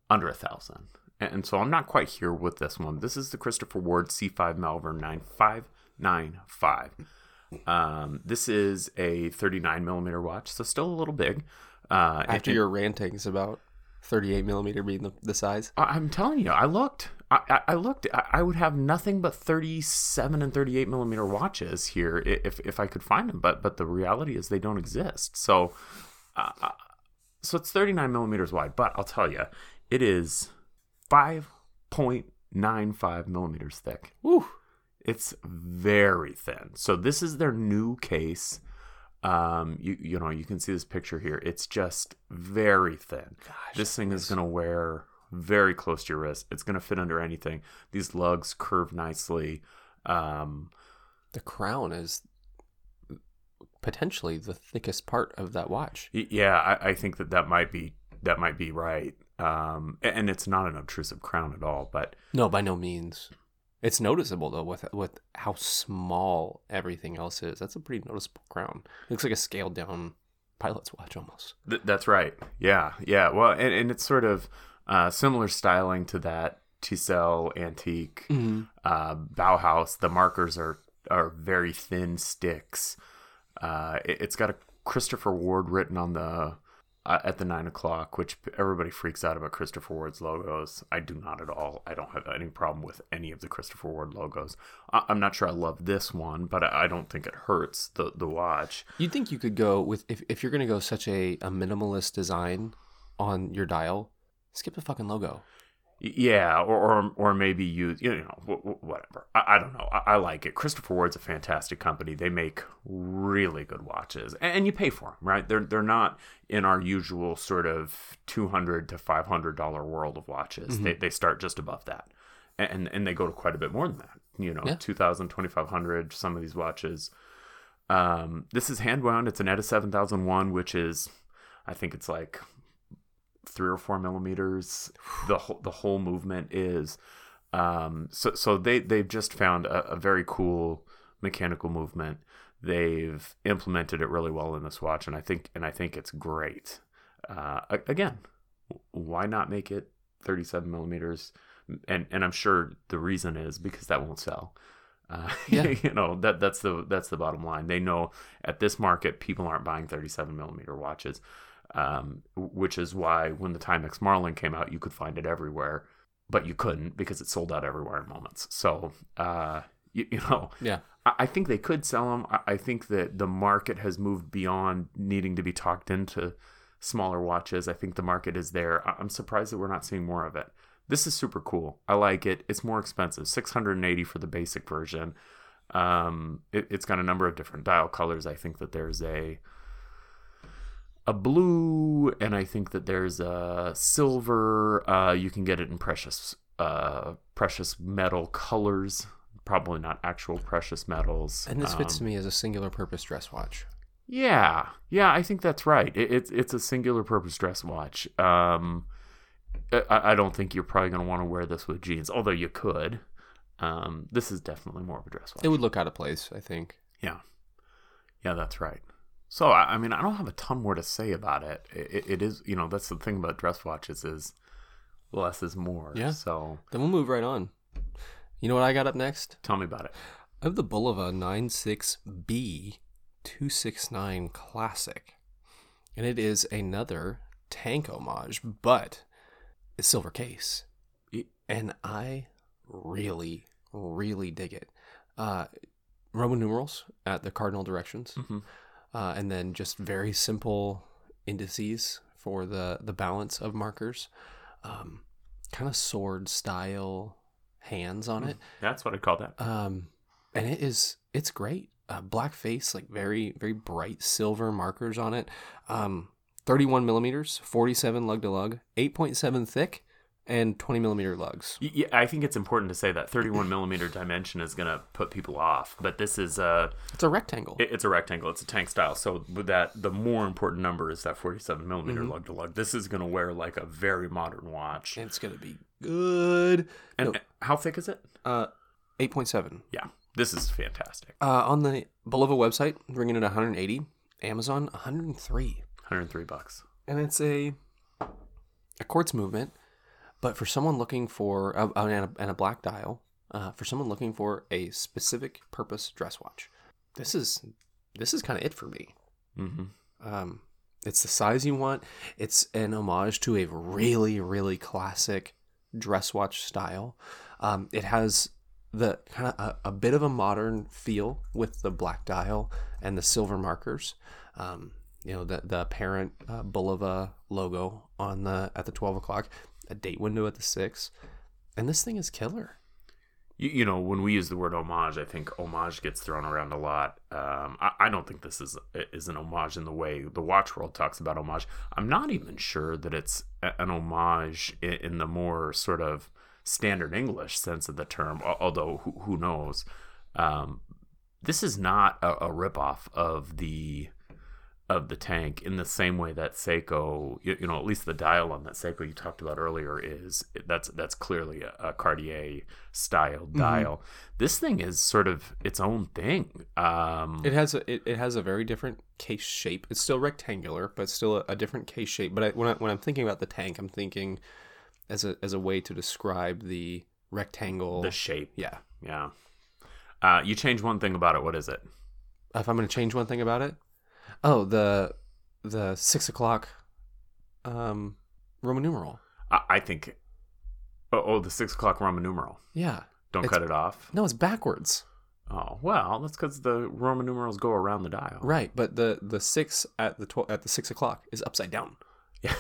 under a thousand, and, and so I'm not quite here with this one. This is the Christopher Ward C5 Malvern 9595. Um, this is a 39 millimeter watch, so still a little big. Uh, After your rantings about 38 millimeter being the, the size. I- I'm telling you, I looked. I, I- I looked. I, I would have nothing but 37 and 38 millimeter watches here if if I could find them. But but the reality is they don't exist. So, uh, uh, so it's 39 millimeters wide. But I'll tell you, it is 5.95 millimeters thick. Woo. It's very thin. So this is their new case. Um, you you know you can see this picture here. It's just very thin. this thing is gonna wear very close to your wrist. It's gonna fit under anything. These lugs curve nicely. Um, The crown is potentially the thickest part of that watch. yeah, I, I think that that might be that might be right. Um, and it's not an obtrusive crown at all. But No, by no means. It's noticeable though with with how small everything else is. That's a pretty noticeable crown. It looks like a scaled down pilot's watch almost. Th- that's right. Yeah, yeah. Well, and, and it's sort of uh, similar styling to that Tissot antique uh, Bauhaus. The markers are are very thin sticks. Uh, it, has got a Christopher Ward written on the uh, at the nine o'clock, which everybody freaks out about Christopher Ward's logos. I do not at all. I don't have any problem with any of the Christopher Ward logos. I, I'm not sure I love this one, but I, I don't think it hurts the the watch. You'd think you could go with if, if you're gonna go such a, a minimalist design on your dial, skip the fucking logo. Yeah, or or, or maybe use you know wh- wh- whatever. I, I don't know. I, I like it. Christopher Ward's a fantastic company. They make really good watches, and, and you pay for them, right? They're they're not in our usual sort of two hundred to five hundred dollar world of watches. They they start just above that, and and they go to quite a bit more than that. You know, Yeah. 2000 2500 Some of these watches. Um, this is hand wound. It's an ETA seven thousand one, which is, I think it's like three or four millimeters. The whole the whole movement is. Um, so so they they've just found a, a very cool mechanical movement. They've implemented it really well in this watch, and I think and I think it's great. Uh, again, why not make it 37 millimeters? And and I'm sure the reason is because that won't sell. Uh, <laughs> Yeah. you know that that's the that's the bottom line. They know at this market people aren't buying 37 millimeter watches, um, which is why when the Timex Marlin came out, you could find it everywhere, but you couldn't because it sold out everywhere in moments. So uh, you, you know, Yeah. I, I think they could sell them. I, I think that the market has moved beyond needing to be talked into smaller watches. I think the market is there. I, I'm surprised that we're not seeing more of it. this is super cool. I like it. It's more expensive, six hundred and eighty for the basic version. Um, it, it's got a number of different dial colors. I think that there's a a blue, and I think that there's a silver. Uh, you can get it in precious uh, precious metal colors. Probably not actual precious metals. And this fits Um, me as a singular purpose dress watch. yeah, yeah, I think that's right. It, it's it's a singular purpose dress watch. Um, I, I don't think you're probably going to want to wear this with jeans, although you could. Um, this is definitely more of a dress watch. It would look out of place, I think. yeah, yeah, that's right. So I, mean, I don't have a ton more to say about it. It, it. is, you know, that's the thing about dress watches is less is more. Yeah. So Then we'll move right on. You know what I got up next? tell me about it. I have the Bulova 96B 269 Classic. And it is another tank homage, but it's silver case. And I really, really dig it. Uh, Roman numerals at the cardinal directions, Mhm. Uh, and then just very simple indices for the, the balance of markers. Um, kind of sword style hands on it That's what I call that. um and it is it's great uh, black face like very very bright silver markers on it um 31 millimeters 47 lug to lug 8.7 thick and 20 millimeter lugs Yeah, I think it's important to say that 31 millimeter dimension is going to put people off, but this is uh, it's a rectangle it- it's a rectangle. It's a tank style. So that, the more important number is that 47 millimeter Mm-hmm. lug to lug. This is going to wear like a very modern watch. it's gonna be good And No. how thick is it? uh 8.7 Yeah, this is fantastic. uh on the Bulova website bringing it 180 Amazon 103 103 bucks. and it's a a quartz movement, but for someone looking for uh, and, a, and a black dial, uh, for someone looking for a specific purpose dress watch, this is this is kind of it for me. hmm Um, it's the size you want. It's an homage to a really really classic dress watch style. Um, it has the kind of a, a bit of a modern feel with the black dial and the silver markers. Um, you know the the parent uh, Bulova logo on the at the twelve o'clock, a date window at the six, and this thing is killer. You, you know, when we use the word homage, I think homage gets thrown around a lot. Um, I, I don't think this is is an homage in the way the watch world talks about homage. I'm not even sure that it's an homage in, in the more sort of standard English sense of the term. Although who, who knows? Um, this is not a, a ripoff of the of the tank in the same way that Seiko, you, you know, at least the dial on that Seiko you talked about earlier is that's that's clearly a, a Cartier style dial. This thing is sort of its own thing. Um, It has a it, it has a very different case shape. It's still rectangular, but still a, a different case shape. But I, when I, when I'm thinking about the tank, I'm thinking as a as a way to describe the rectangle. the shape, yeah. yeah. Uh, you change one thing about it. What is it? If I'm going to change one thing about it, oh the the six o'clock um Roman numeral. I, I think. Oh, oh, the six o'clock Roman numeral. Yeah. Don't It's- cut it off. No, it's backwards. Oh well, that's because the Roman numerals go around the dial. Right, but the the six at the tw- at the six o'clock is upside down. Yeah.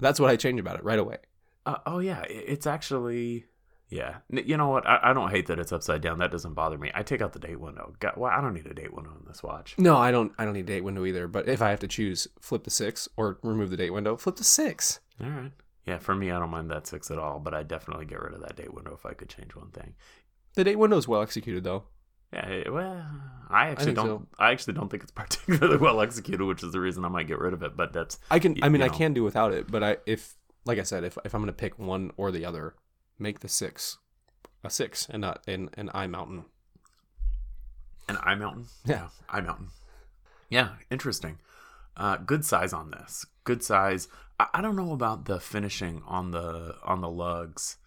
That's what I change about it right away. Uh, oh yeah, i- it's actually yeah. You know what? I, I don't hate that it's upside down. That doesn't bother me. I take out the date window. God, well, I don't need a date window on this watch. No, I don't. I don't need a date window either. But if I have to choose, flip the six or remove the date window, flip the six. All right. Yeah, for me, I don't mind that six at all. But I'd definitely get rid of that date window if I could change one thing. The date window is well executed, though. Yeah, well, I actually think don't. I actually don't think it's <laughs> particularly well executed, which is the reason I might get rid of it. But that's I can. I mean, you I can do without it. But I, if like I said, if if I'm gonna pick one or the other, make the six a six and not an an I mountain. an eye mountain. Yeah. eye mountain. Yeah, interesting. Uh, good size on this. Good size. I, I don't know about the finishing on the on the lugs.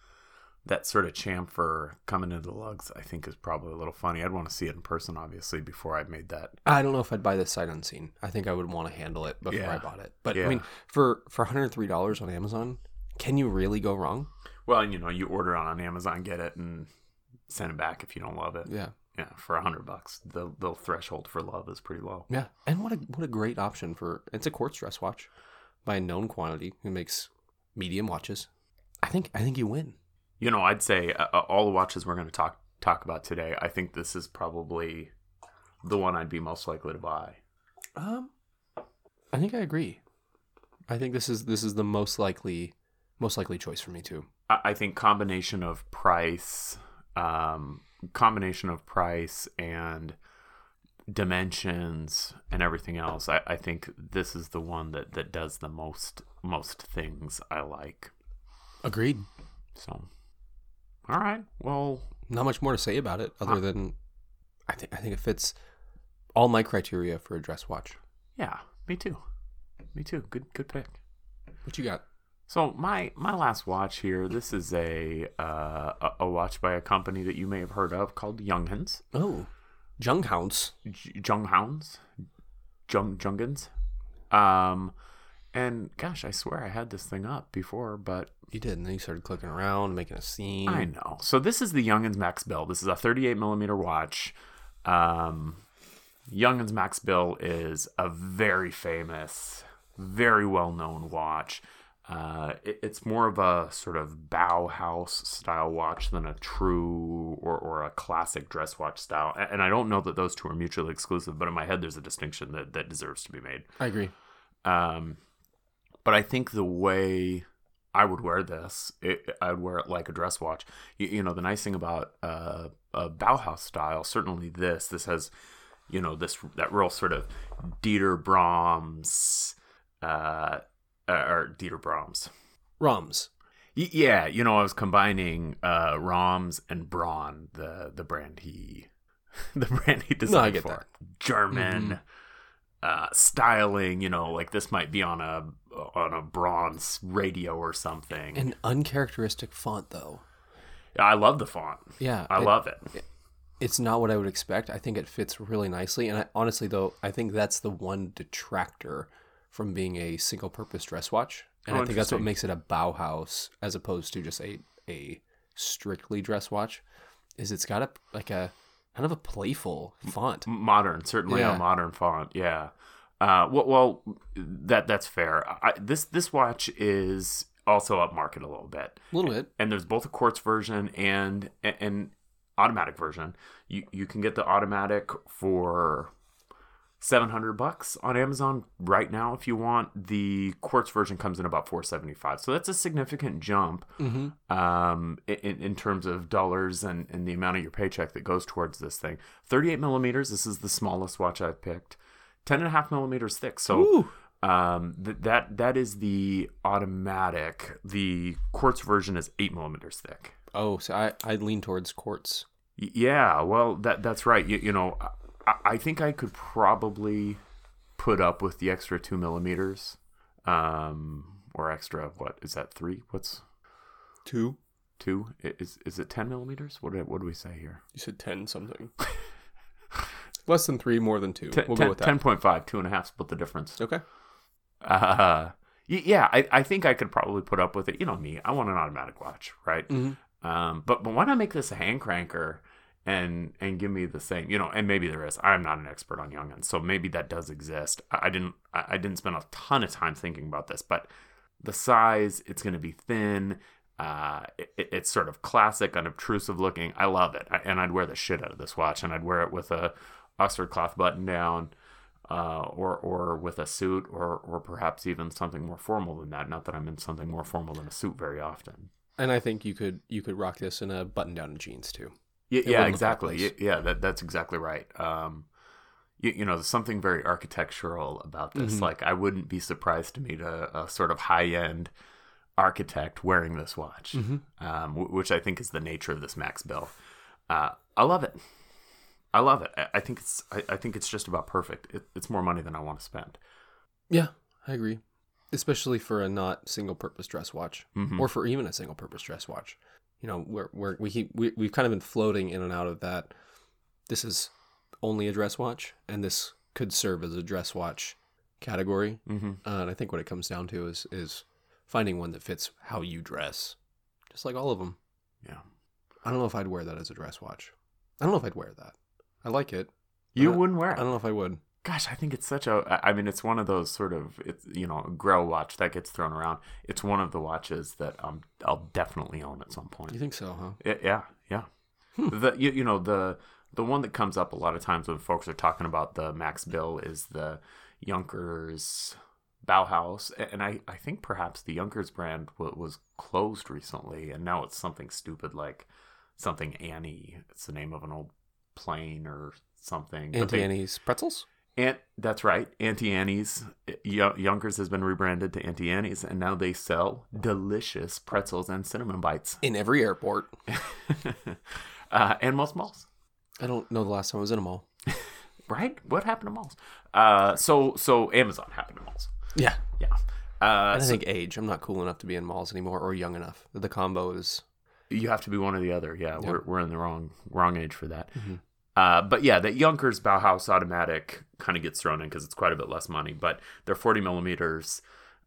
That sort of chamfer coming into the lugs, I think, is probably a little funny. I'd want to see it in person, obviously, before I made that. I don't know if I'd buy this sight unseen. I think I would want to handle it before Yeah. I bought it. But Yeah. I mean, for for 103 dollars on Amazon, can you really go wrong? Well, you know, you order it on Amazon, get it, and send it back if you don't love it. Yeah. Yeah, for a hundred bucks, the the threshold for love is pretty low. Yeah, and what a what a great option for it's a quartz dress watch by a known quantity who makes medium watches. I think I think you win. You know, I'd say uh, uh, all the watches we're going to talk talk about today. I think this is probably the one I'd be most likely to buy. Um, I think I agree. I think this is this is the most likely most likely choice for me too. I, think combination of price, um, combination of price and dimensions and everything else. I, I think this is the one that that does the most most things I like. Agreed. So, all right. Well, Not much more to say about it other than I think I think it fits all my criteria for a dress watch. yeah, me too. Me too. Good good pick. What you got? So my my last watch here. This is a uh, a- a watch by a company that you may have heard of called Junghans, Oh, Junghounds. J- Junghounds, Jung Jungans. Um, and gosh, I swear I had this thing up before, but You did, and then you started clicking around, making a scene. I know. So this is the Junghans Max Bill. This is a 38 millimeter watch. Um, Junghans Max Bill is a very famous, very well known watch. Uh, it- it's more of a sort of Bauhaus style watch than a true or, or a classic dress watch style. And I don't know that those two are mutually exclusive, but in my head, there's a distinction that, that deserves to be made. I agree. Um, but I think the way I would wear this, it, I would wear it like a dress watch. You, you know, the nice thing about uh, a Bauhaus style, certainly this, this has, you know, this that real sort of Dieter Brahms, uh, uh, or Dieter Brahms. Rams. Y- Yeah, you know, I was combining uh, Rams and Braun, the the brand he, <laughs> the brand he designed get for that. German Mhm. uh, styling. You know, like this might be on a on a bronze radio or something. An uncharacteristic font, though. I love the font. Yeah, I it- love it. It's not what I would expect. I think it fits really nicely, and I, honestly, though, I think that's the one detractor from being a single-purpose dress watch, and Oh, I think that's what makes it a Bauhaus as opposed to just a a strictly dress watch. Is it's got a like a kind of a playful font. modern, certainly Yeah. a modern font. Yeah. Uh, well, well, that that's fair. I, this this watch is also upmarket a little bit. A little bit. and there's both a quartz version and an automatic version. You you can get the automatic for 700 bucks on Amazon right now if you want. The quartz version comes in about 475. So that's a significant jump Mm-hmm. um, in, in terms of dollars and, and the amount of your paycheck that goes towards this thing. 38 millimeters. This is the smallest watch I've picked. 10 and a half millimeters thick. So um, th- that that is the automatic. The quartz version is eight millimeters thick. Oh, so I I lean towards quartz. Yeah, well, that that's right. You, you know, I, think I could probably put up with the extra two millimeters, um, or extra. What is that? Three? What's Two. two? Is is it ten millimeters? What do, what do we say here? You said ten something. <laughs> Less than three, more than two. Ten, we'll ten- go with that. 10.5, two and a half. Split the difference. Okay. Uh, yeah, I, I think I could probably put up with it. You know me, I want an automatic watch, right? Mhm. Um, but but why not make this a hand cranker and and give me the same, you know? And maybe there is. I'm not an expert on Junghans, so maybe that does exist. I, I didn't I, I didn't spend a ton of time thinking about this, but the size, it's going to be thin. Uh, it, it- it's sort of classic, unobtrusive looking. I love it, I, and I'd wear the shit out of this watch, and I'd wear it with a Oxford cloth button down uh, or or with a suit, or or perhaps even something more formal than that. Not that I'm in something more formal than a suit very often. And I think you could you could rock this in a button down and jeans too. Yeah, yeah, exactly. Yeah, that that's exactly right. Um, you, you know, there's something very architectural about this. Mhm. Like, I wouldn't be surprised to meet a, a sort of high end architect wearing this watch, Mm-hmm. um, w- which I think is the nature of this Max Bill. Uh, I love it. I love it. I, I think it's I, I think it's just about perfect. It, it's more money than I want to spend. Yeah, I agree. Especially for a not single purpose dress watch, Mhm. or for even a single purpose dress watch. You know, we're, we're we keep we we've kind of been floating in and out of that. This is only a dress watch, and this could serve as a dress watch category. Mhm. Uh, and I think what it comes down to is is finding one that fits how you dress, just like all of them. Yeah, I don't know if I'd wear that as a dress watch. I don't know if I'd wear that. I like it. you wouldn't wear it I don't know if I would. Gosh, I think it's such a. I mean, it's one of those sort of it's you know Grail watch that gets thrown around. It's one of the watches that um I'll definitely own at some point. You think so, huh? Yeah, yeah, yeah. The you, you know the the one that comes up a lot of times when folks are talking about the Max Bill is the Junkers Bauhaus, and I I think perhaps the Junkers brand w- was closed recently, and now it's something stupid like something Annie. It's the name of an old plane or something. Auntie they- Annie's pretzels. Aunt, that's right. Auntie Annie's Junkers has been rebranded to Auntie Annie's, and now they sell delicious pretzels and cinnamon bites, In every airport. <laughs> uh, and most malls. I don't know the last time I was in a mall. <laughs> Right? What happened to malls? Uh, so so Amazon happened to malls. Yeah. Yeah. Uh, I so think age. I'm not cool enough to be in malls anymore or young enough. The combo is you have to be one or the other. Yeah, we're we're in the wrong wrong age for that. Mhm. Uh, but yeah, that Junkers Bauhaus automatic kind of gets thrown in because it's quite a bit less money. But they're 40 millimeters.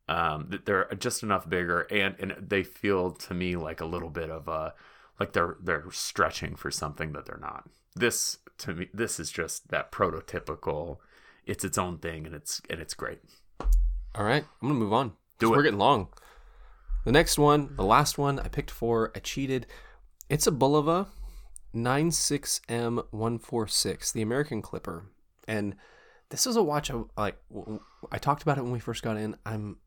Um, they're just enough bigger, and and they feel to me like a little bit of a like they're they're stretching for something that they're not. This to me, this is just that prototypical. It's its own thing, and it's and it's great. All right, I'm gonna move on. Do it. We're getting long. The next one, the last one, I picked for. I cheated. It's a Bulova 96M146, the American Clipper, and this is a watch. I, like I talked about it when we first got in. I'm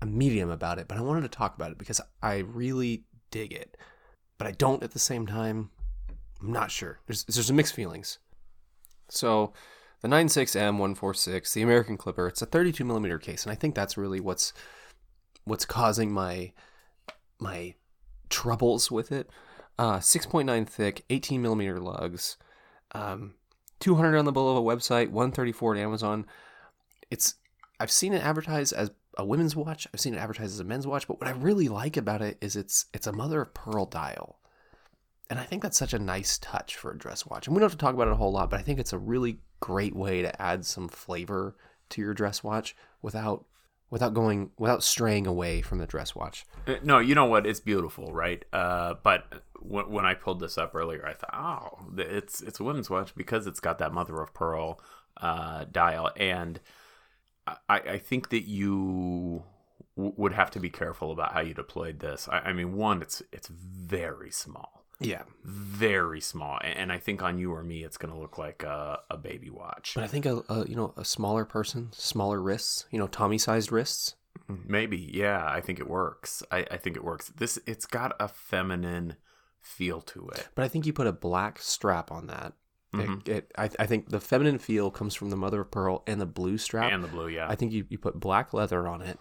a medium about it, but I wanted to talk about it because I really dig it, but I don't at the same time. I'm not sure. There's there's mixed feelings. So the 96M146, the American Clipper, it's a 32 millimeter case, and I think that's really what's what's causing my my troubles with it. Uh, 6.9 thick, 18 millimeter lugs, um, 200 on the Bulova website, 134 at Amazon. It's I've seen it advertised as a women's watch. I've seen it advertised as a men's watch, but what I really like about it is it's it's a mother of pearl dial. And I think that's such a nice touch for a dress watch. And we don't have to talk about it a whole lot, but I think it's a really great way to add some flavor to your dress watch without without going without straying away from the dress watch. Uh, No, you know what? It's beautiful, right? Uh, but when, when I pulled this up earlier, I thought, oh, it's it's a women's watch because it's got that mother of pearl uh, dial, and I, I think that you w- would have to be careful about how you deployed this. I, I mean, one, it's it's very small, Yeah. very small, and, I think on you or me, it's going to look like a, a baby watch. But I think a, a you know a smaller person, smaller wrists, you know Tommy sized wrists. Maybe, yeah. I think it works. I, I think it works. This it's got a feminine feel to it. But I think you put a black strap on that. Mhm. It, it, I, I think the feminine feel comes from the mother of pearl and the blue strap. And the blue, yeah. I think you, you put black leather on it,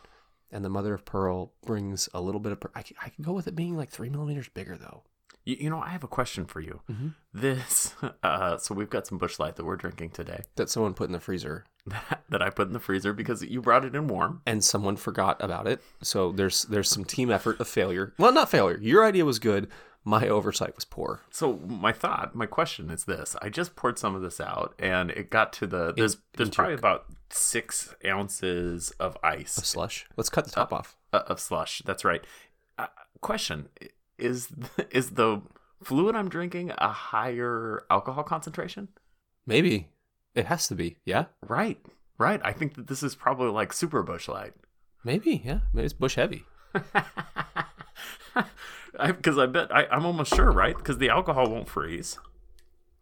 and the mother of pearl brings a little bit of. per- I, I could go with it being like three millimeters bigger though. You, you know, I have a question for you. Mhm. This, <laughs> uh, so we've got some Busch Light that we're drinking today That someone put in the freezer, that, <laughs> that I put in the freezer because you brought it in warm. and someone forgot about it. So there's there's some team effort of failure. Well, not failure. Your idea was good. My oversight was poor. So my thought, my question is this: I just poured some of this out, and it got to the there's there's into probably about six ounces of ice A slush. Let's cut the top off. uh, of slush. That's right. Uh, question: Is is the fluid I'm drinking a higher alcohol concentration? Maybe it has to be. Yeah. Right, right. I think that this is probably like super Busch Light. Maybe. Yeah. Maybe it's Busch heavy. <laughs> Because I, bet I, I'm almost sure, right? Because the alcohol won't freeze.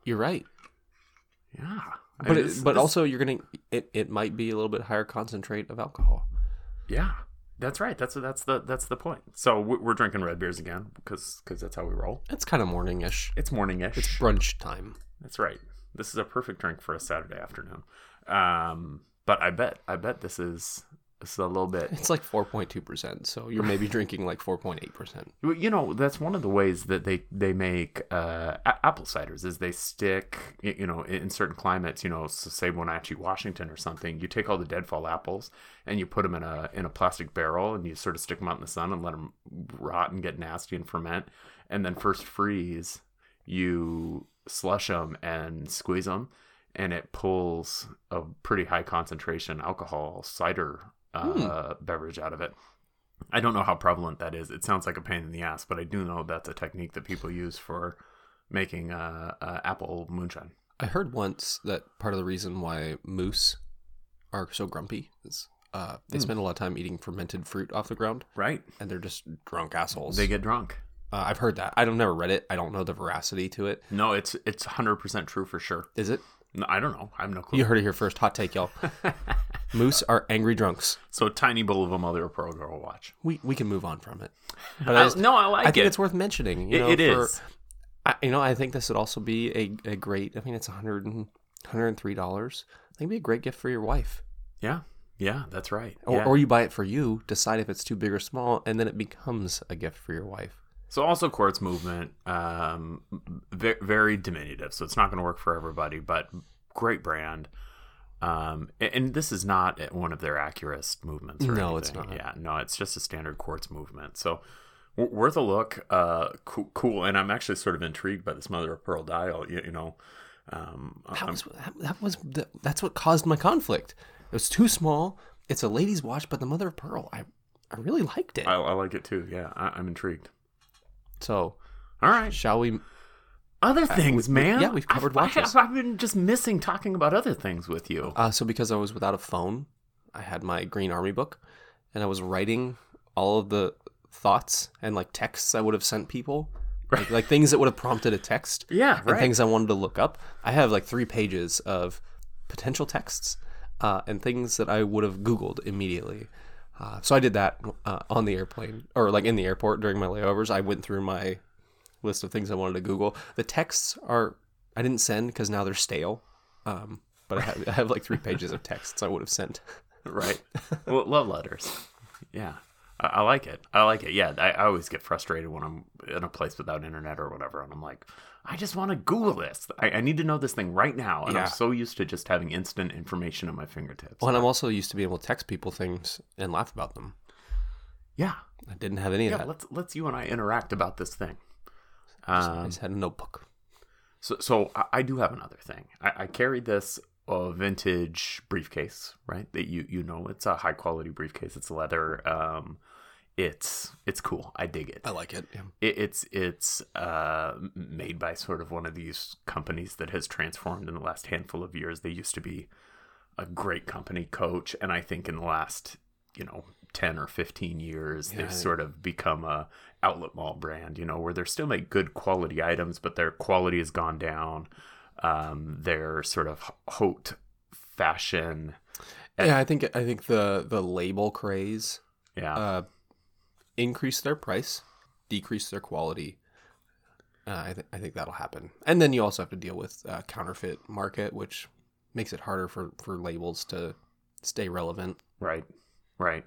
You're right. Yeah, I But mean, it, this- but this- also you're gonna it, it might be a little bit higher concentrate of alcohol. yeah, that's right. That's that's the that's the point. So we- we're drinking red beers again because because that's how we roll. It's kind of morningish. It's morningish. It's brunch time. That's right. This is a perfect drink for a Saturday afternoon. Um, but I bet I bet this is this is a little bit It's like 4.2 percent. So you're maybe <laughs> drinking like 4.8 percent. You know, that's one of the ways that they they make uh, a- apple ciders is they stick, you know, in certain climates. You know, so say Wenatchee, Washington, or something. You take all the deadfall apples and you put them in a in a plastic barrel and you sort of stick them out in the sun and let them rot and get nasty and ferment, and then first freeze. You slush them and squeeze them, and it pulls a pretty high concentration alcohol cider uh, beverage out of it. I don't know how prevalent that is. It sounds like a pain in the ass, but I do know that's a technique that people use for making uh, uh, apple moonshine. I heard once that part of the reason why moose are so grumpy is uh, they spend a lot of time eating fermented fruit off the ground, Right. and they're just drunk assholes. They get drunk. uh, I've heard that. I've never read it. I don't know the veracity to it. No, it's it's hundred percent true for sure. Is it? No, I don't know. I have no clue. You heard it here first. Hot take, y'all. <laughs> Moose are angry drunks. So tiny bowl of a mother of pearl girl watch. We we can move on from it. <laughs> But I, I, just- no, I like I think it. it's worth mentioning. You It- know, it for- is. I, you know, I think this would also be a, a great. I mean, it's 100 and, 103 dollars. I think it'd be a great gift for your wife. Yeah, yeah, that's right. Or, Yeah. or you buy it for you, decide if it's too big or small, and then it becomes a gift for your wife. So also quartz movement, um, ve- very diminutive. So it's not going to work for everybody, but great brand. Um, and this is not one of their Accurist movements. Or No, it's not. Yeah, no, it's just a standard quartz movement. So w- worth a look. Uh, cool, cool. And I'm actually sort of intrigued by this mother of pearl dial. You, you know, um, That was that was the, that's what caused my conflict. It was too small. It's a lady's watch, but the mother of pearl, I I really liked it. I, I like it too. Yeah, I, I'm intrigued. so All right. shall we? Other things, Uh, we- man. yeah, we've covered I've, I watches. have, I've been just missing talking about other things with you. Uh, so because I was without a phone, I had my Green Army book, and I was writing all of the thoughts and like texts I would have sent people, <laughs> like, like things that would have prompted a text. Yeah, and right. things I wanted to look up. I have like three pages of potential texts uh, and things that I would have Googled immediately. Uh, so I did that uh, on the airplane or like in the airport during my layovers. I went through my list of things I wanted to Google. The texts are I didn't send because now they're stale. Um, but I have, I have like three pages of texts I would have sent. <laughs> right. well, love letters. Yeah. I, I like it. I like it. Yeah. I, I always get frustrated when I'm in a place without internet or whatever. And I'm like, I just want to Google this. I, I need to know this thing right now. And Yeah. I'm so used to just having instant information at my fingertips. Well, and I'm also used to being able to text people things and laugh about them. yeah. I didn't have any of that. Let's, let's you and I interact about this thing. I Um, just had a notebook. So, so I, I do have another thing. I, I carried this uh, vintage briefcase, right? That you you know, it's a high quality briefcase. It's leather. Um, it's it's cool. I dig it. I like it. Yeah. it it's it's uh, made by sort of one of these companies that has transformed in the last handful of years. They used to be a great company, Coach, and I think in the last you know ten or fifteen years, Yeah, they've I- sort of become a outlet mall brand. You know, where they still make good quality items, but their quality has gone down. Um, they're sort of haute fashion. Yeah, I think I think the the label craze Yeah, uh, increase their price, decrease their quality. Uh, I, th- I think that'll happen, and then you also have to deal with uh, counterfeit market, which makes it harder for for labels to stay relevant. Right, right.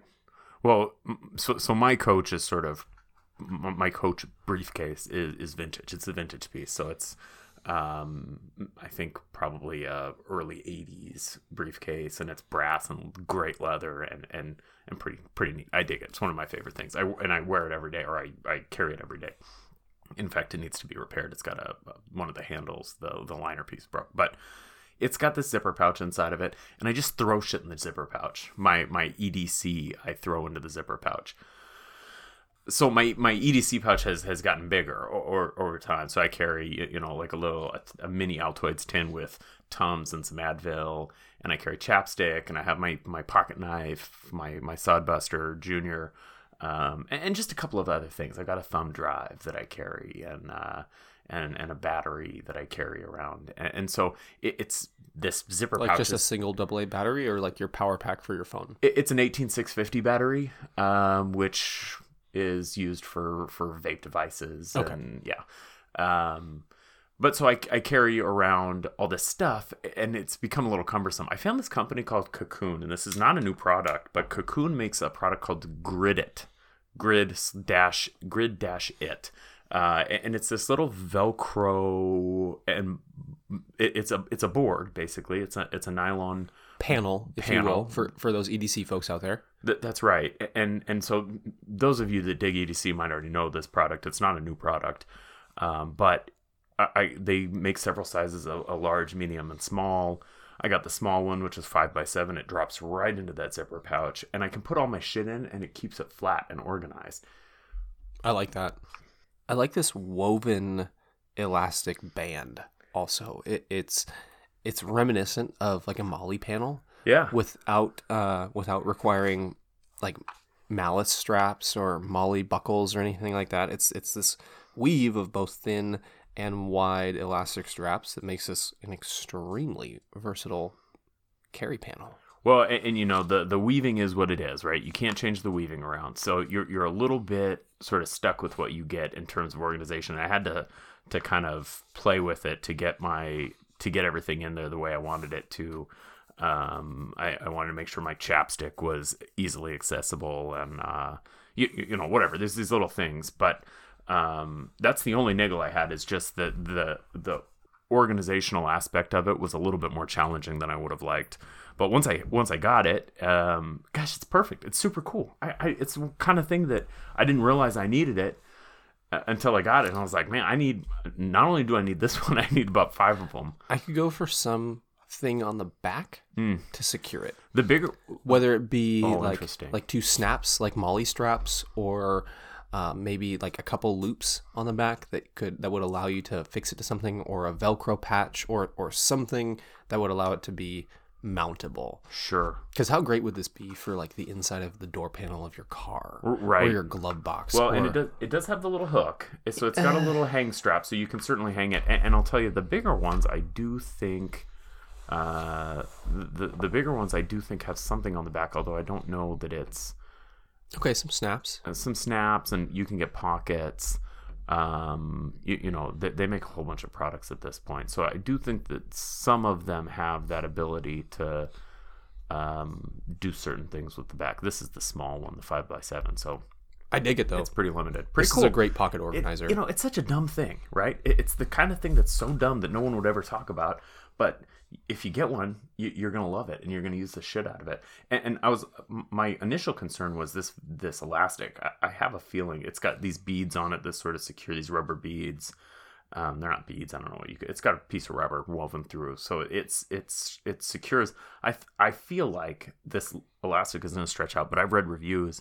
Well, so so my coach is sort of my coach briefcase is, is vintage. It's a vintage piece, so it's um I think probably a early '80s briefcase, and it's brass and great leather and and and pretty pretty neat. I dig it. It's one of my favorite things. I and I wear it every day, or I I carry it every day. In fact, it needs to be repaired. It's got a, one of the handles, the the liner piece broke, but it's got this zipper pouch inside of it, and I just throw shit in the zipper pouch. My my EDC I throw into the zipper pouch. So my, my EDC pouch has, has gotten bigger or, or, over time. So I carry you know like a little a, a mini Altoids tin with Tums and some Advil, and I carry chapstick, and I have my, my pocket knife, my my Sodbuster Junior, um, and, and just a couple of other things. I got a thumb drive that I carry, and uh, and and a battery that I carry around, and, and so it, it's this zipper Like pouch. just a is- single AA battery, or like your power pack for your phone. it- it's an 18650 battery, um, which is used for for vape devices, Okay. and yeah. Um, but so I, I carry around all this stuff, and it's become a little cumbersome. I found this company called Cocoon, and this is not a new product, but Cocoon makes a product called Grid It, Grid dash Grid dash It, uh, and it's this little Velcro, and it's a it's a board basically. It's a it's a nylon Panel, if you Panel. will, for for those EDC folks out there. Th- that's right. And and so those of you that dig EDC might already know this product. It's not a new product, um, but I, I they make several sizes: a, a large, medium, and small. I got the small one, which is five by seven. It drops right into that zipper pouch, and I can put all my shit in, and it keeps it flat and organized. I like that. I like this woven elastic band. Also, it, it's it's reminiscent of like a MOLLE panel, Yeah. without uh without requiring like malice straps or MOLLE buckles or anything like that. It's it's this weave of both thin and wide elastic straps that makes this an extremely versatile carry panel. Well, and, and, you know the the weaving is what it is, right? You can't change the weaving around, so you're you're a little bit sort of stuck with what you get in terms of organization. I had to to kind of play with it to get my to get everything in there the way I wanted it to. Um, I, I wanted to make sure my chapstick was easily accessible, and uh, you you know whatever. There's these little things, but um, that's the only niggle I had is just the the the organizational aspect of it was a little bit more challenging than I would have liked. But once I once I got it, um, gosh, it's perfect. It's super cool. I, I it's the kind of thing that I didn't realize I needed it until I got it, and I was like, man, I need. Not only do I need this <laughs> one, I need about five of them. I could go for some thing on the back to secure it. The bigger, whether it be Oh, like like two snaps like MOLLE straps or uh, maybe like a couple loops on the back that could that would allow you to fix it to something or a velcro patch or or something that would allow it to be mountable sure, because how great would this be for like the inside of the door panel of your car right. or your glove box Well, or, and it does it does have the little hook, so it's got a little <laughs> hang strap, so you can certainly hang it. And, and I'll tell you, the bigger ones, I do think, uh, the the bigger ones, I do think have something on the back. Although I don't know that it's okay some snaps uh, some snaps, and you can get pockets. Um, you, you know, they, they make a whole bunch of products at this point, so I do think that some of them have that ability to um, do certain things with the back. This is the small one, the five by seven, so i dig it though it's pretty limited. Pretty this cool. is a great pocket It- organizer you know, it's such a dumb thing, right? It, it's the kind of thing that's so dumb that no one would ever talk about. But if you get one, you, you're gonna love it, and you're gonna use the shit out of it. And, and I was, my initial concern was this this elastic. I, I have a feeling it's got these beads on it that sort of secure these rubber beads. Um, they're not beads. I don't know what you. Could, it's got a piece of rubber woven through, so it's it's it secures. I I feel like this elastic is gonna stretch out, but I've read reviews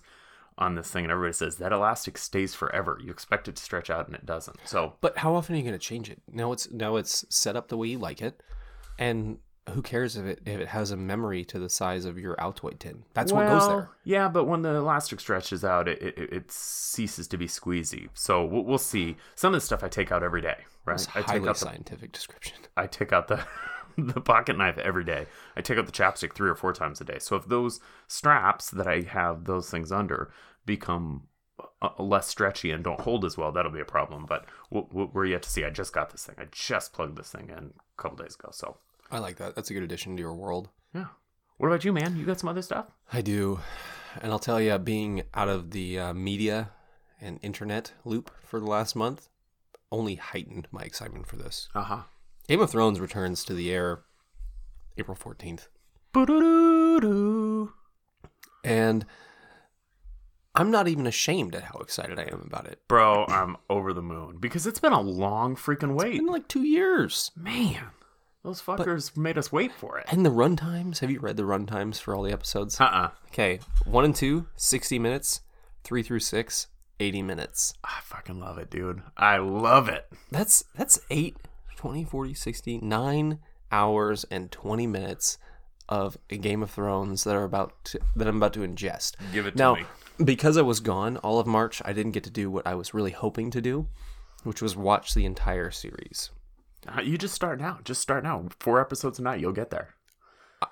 on this thing, and everybody says that elastic stays forever. You expect it to stretch out, and it doesn't. So But how often are you going to change it? Now it's now it's set up the way you like it, and who cares if it if it has a memory to the size of your Altoid tin? That's what goes there. Yeah, but when the elastic stretches out, it, it, it ceases to be squeezy. So we'll, we'll see. Some of the stuff I take out every day, right? I take out the scientific description. I take out the <laughs> the pocket knife every day. I take out the chapstick three or four times a day. So if those straps that I have those things under become less stretchy and don't hold as well, that'll be a problem. But we'll, we'll- we're yet to see. I just got this thing. I just plugged this thing in a couple days ago. So I like that. That's a good addition to your world. yeah. What about you, man? You got some other stuff? I do, and I'll tell you, being out of the uh, media and internet loop for the last month only heightened my excitement for this. Uh huh. Game of Thrones returns to the air April fourteenth, Boo-doo-doo-doo. and I'm not even ashamed at how excited I am about it. Bro, I'm over the moon because it's been a long freaking wait. In like two years. Man, those fuckers made us wait for it. And the run times, have you read the run times for all the episodes? Uh uh Okay, one and two, 60 minutes. Three through six, 80 minutes. I fucking love it, dude. I love it. That's that's 8, 20, 40, 60, 9 hours and 20 minutes of a Game of Thrones that are about to, that I'm about to ingest. Give it to now, me. because I was gone all of March, I didn't get to do what I was really hoping to do, which was watch the entire series. Uh, You just start now. Just start now. Four episodes a night. You'll get there.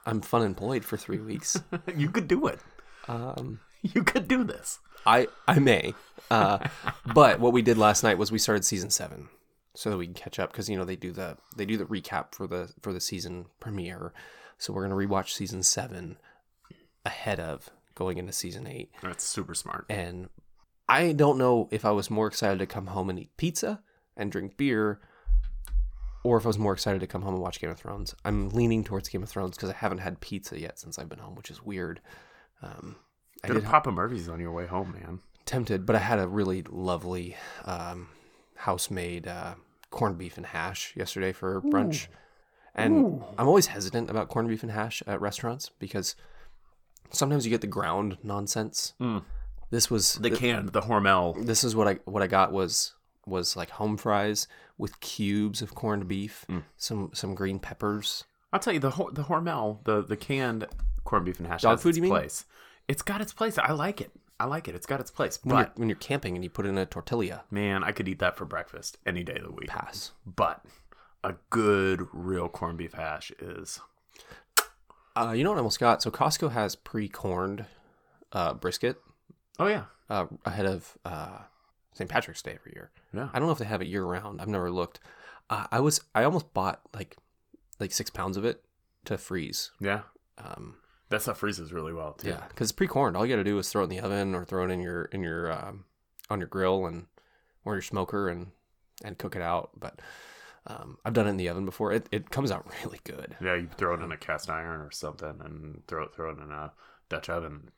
I'm fun employed for 3 weeks. <laughs> you could do it. Um <laughs> You could do this. I I may, uh, but what we did last night was we started season seven, so that we can catch up because you know they do the they do the recap for the for the season premiere, so we're gonna rewatch season seven ahead of going into season eight, That's super smart. and I don't know if I was more excited to come home and eat pizza and drink beer. Or if I was more excited to come home and watch Game of Thrones, I'm leaning towards Game of Thrones because I haven't had pizza yet since I've been home, which is weird. Um, I did Papa Murphy's on your way home, man. tempted, but I had a really lovely um, house-made uh, corned beef and hash yesterday for brunch. And I'm always hesitant about corned beef and hash at restaurants because sometimes you get the ground nonsense. Mm. This was The canned, the Hormel. this is what I what I got was was like home fries with cubes of corned beef, some some green peppers, I'll tell you the the Hormel, the the canned corned beef and hash Dog has food, its you mean? It's got its place. I like it. I like it. It's got its place. When, you're, But when you're camping and you put in a tortilla, man, I could eat that for breakfast any day of the week. pass. But a good real corned beef hash is Uh, you know what I almost got? So Costco has pre-corned uh, brisket oh yeah uh, ahead of uh, St. Patrick's Day every year. yeah I don't know if they have it year round. I've never looked. Uh, I was I almost bought like like six pounds of it to freeze. yeah. Um, That stuff freezes really well too. yeah, because it's pre-corned. All you got to do is throw it in the oven or throw it in your in your um, on your grill and or your smoker and and cook it out. But um, I've done it in the oven before. It it comes out <laughs> really good. Yeah, you throw it in a cast iron or something, and throw it throw it in a Dutch oven.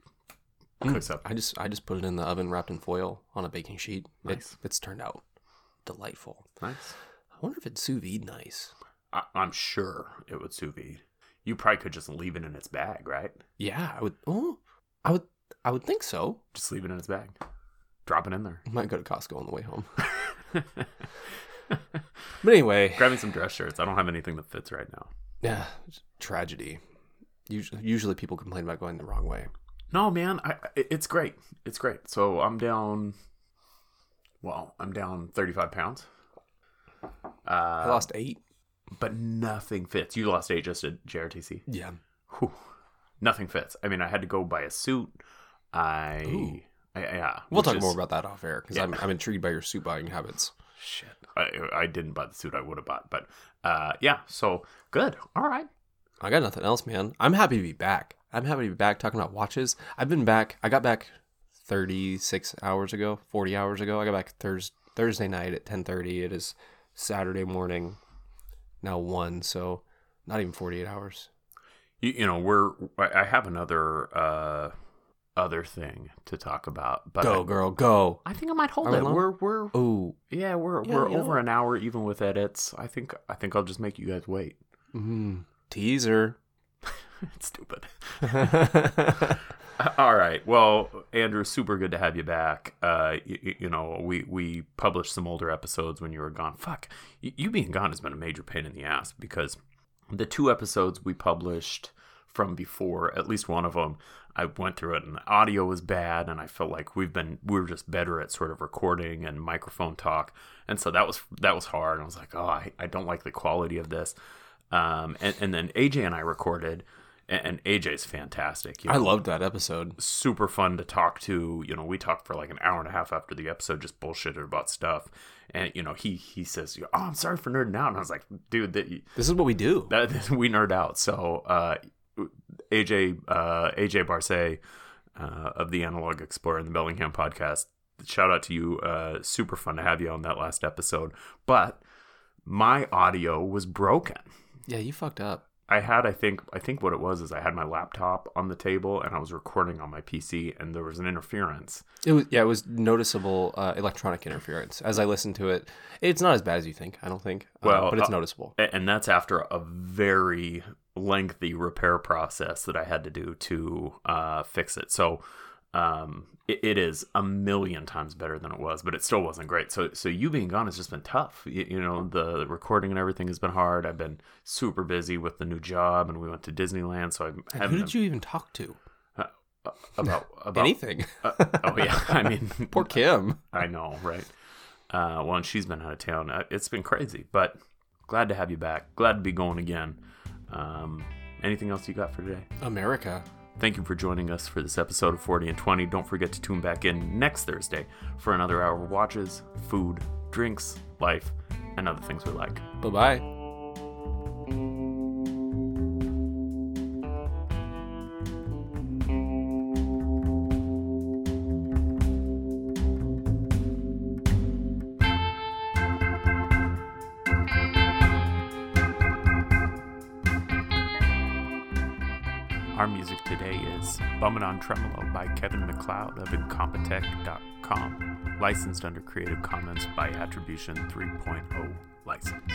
Mm. Cooks up. I just I just put it in the oven wrapped in foil on a baking sheet. Nice. It, it's turned out delightful. Nice. I wonder if it's sous vide nice. I, I'm sure it would sous vide. You probably could just leave it in its bag, right? Yeah, I would. Oh, I would. I would think so. Just leave it in its bag. Drop it in there. Might go to Costco on the way home. <laughs> <laughs> But anyway, grabbing some dress shirts. I don't have anything that fits right now. yeah, tragedy. Usually, usually people complain about going the wrong way. No, man, I, I- it's great. It's great. So I'm down. Well, I'm down 35 pounds. I Uh, lost eight. but nothing fits. You lost eight just at JRTC. Yeah, Whew. Nothing fits. I mean, I had to go buy a suit. I, Ooh. I yeah. we'll talk is- more about that off air because Yeah. I'm I'm intrigued by your suit buying habits. Shit, I I didn't buy the suit I would have bought, but uh, yeah. So good. All right. I got nothing else, man. I'm happy to be back. I'm happy to be back talking about watches. I've been back. I got back 36 hours ago, 40 hours ago. I got back Thurs Thursday night at 10:30. It is Saturday morning, now one. So not even 48 hours. You, you know, we're I have another uh other thing to talk about, but Go, I, girl, go. I think I might hold Are we it. long? We're we're Ooh. yeah we're Yeah, we're know over an hour even with edits. I think I think I'll just make you guys wait. Mm, teaser. <laughs> it's stupid. <laughs> All right. Well, Andrew, super good to have you back. Uh, you, you know, we we published some older episodes when you were gone. Fuck, you, you being gone has been a major pain in the ass because the two episodes we published from before, at least one of them, I went through it and the audio was bad, and I felt like we've been we were just better at sort of recording and microphone talk, and so that was that was hard. I was like, oh, I, I don't like the quality of this. Um, and, and then AJ and I recorded, and, and AJ's fantastic. You I know, loved that episode. super fun to talk to. You know, we talked for like an hour and a half after the episode, just bullshitted about stuff. And you know, he he says, "Oh, I'm sorry for nerding out," and I was like, "Dude, that This is what we do. that <laughs> we nerd out." So, uh, AJ uh, AJ Barce uh, of the Analog Explorer and the Bellingham podcast. Shout out to you. Uh, super fun to have you on that last episode. But my audio was broken. Yeah, you fucked up. I had, I think, I think what it was is I had my laptop on the table and I was recording on my PC, and there was an interference. It was yeah, it was noticeable uh, electronic interference. As I listened to it, it's not as bad as you think. I don't think. Uh, Well, but it's uh, noticeable. And that's after a very lengthy repair process that I had to do to uh, fix it. So um, it, it is a million times better than it was, but it still wasn't great. So, so you being gone has just been tough. You, you know, the recording and everything has been hard. I've been super busy with the new job, and we went to Disneyland. So I haven't who did you even talk to? about <laughs> about Anything. Uh, oh yeah, <laughs> I mean, <laughs> Poor Kim. I know, right? Uh, well, and she's been out of town. Uh, It's been crazy, but glad to have you back. Glad to be going again. Um, anything else you got for today? America. Thank you for joining us for this episode of 40 and 20. Don't forget to tune back in next Thursday for another hour of watches, food, drinks, life, and other things we like. Bye bye. Bummin' on Tremolo by Kevin MacLeod of Incompetech.com, licensed under Creative Commons by Attribution 3.0 license.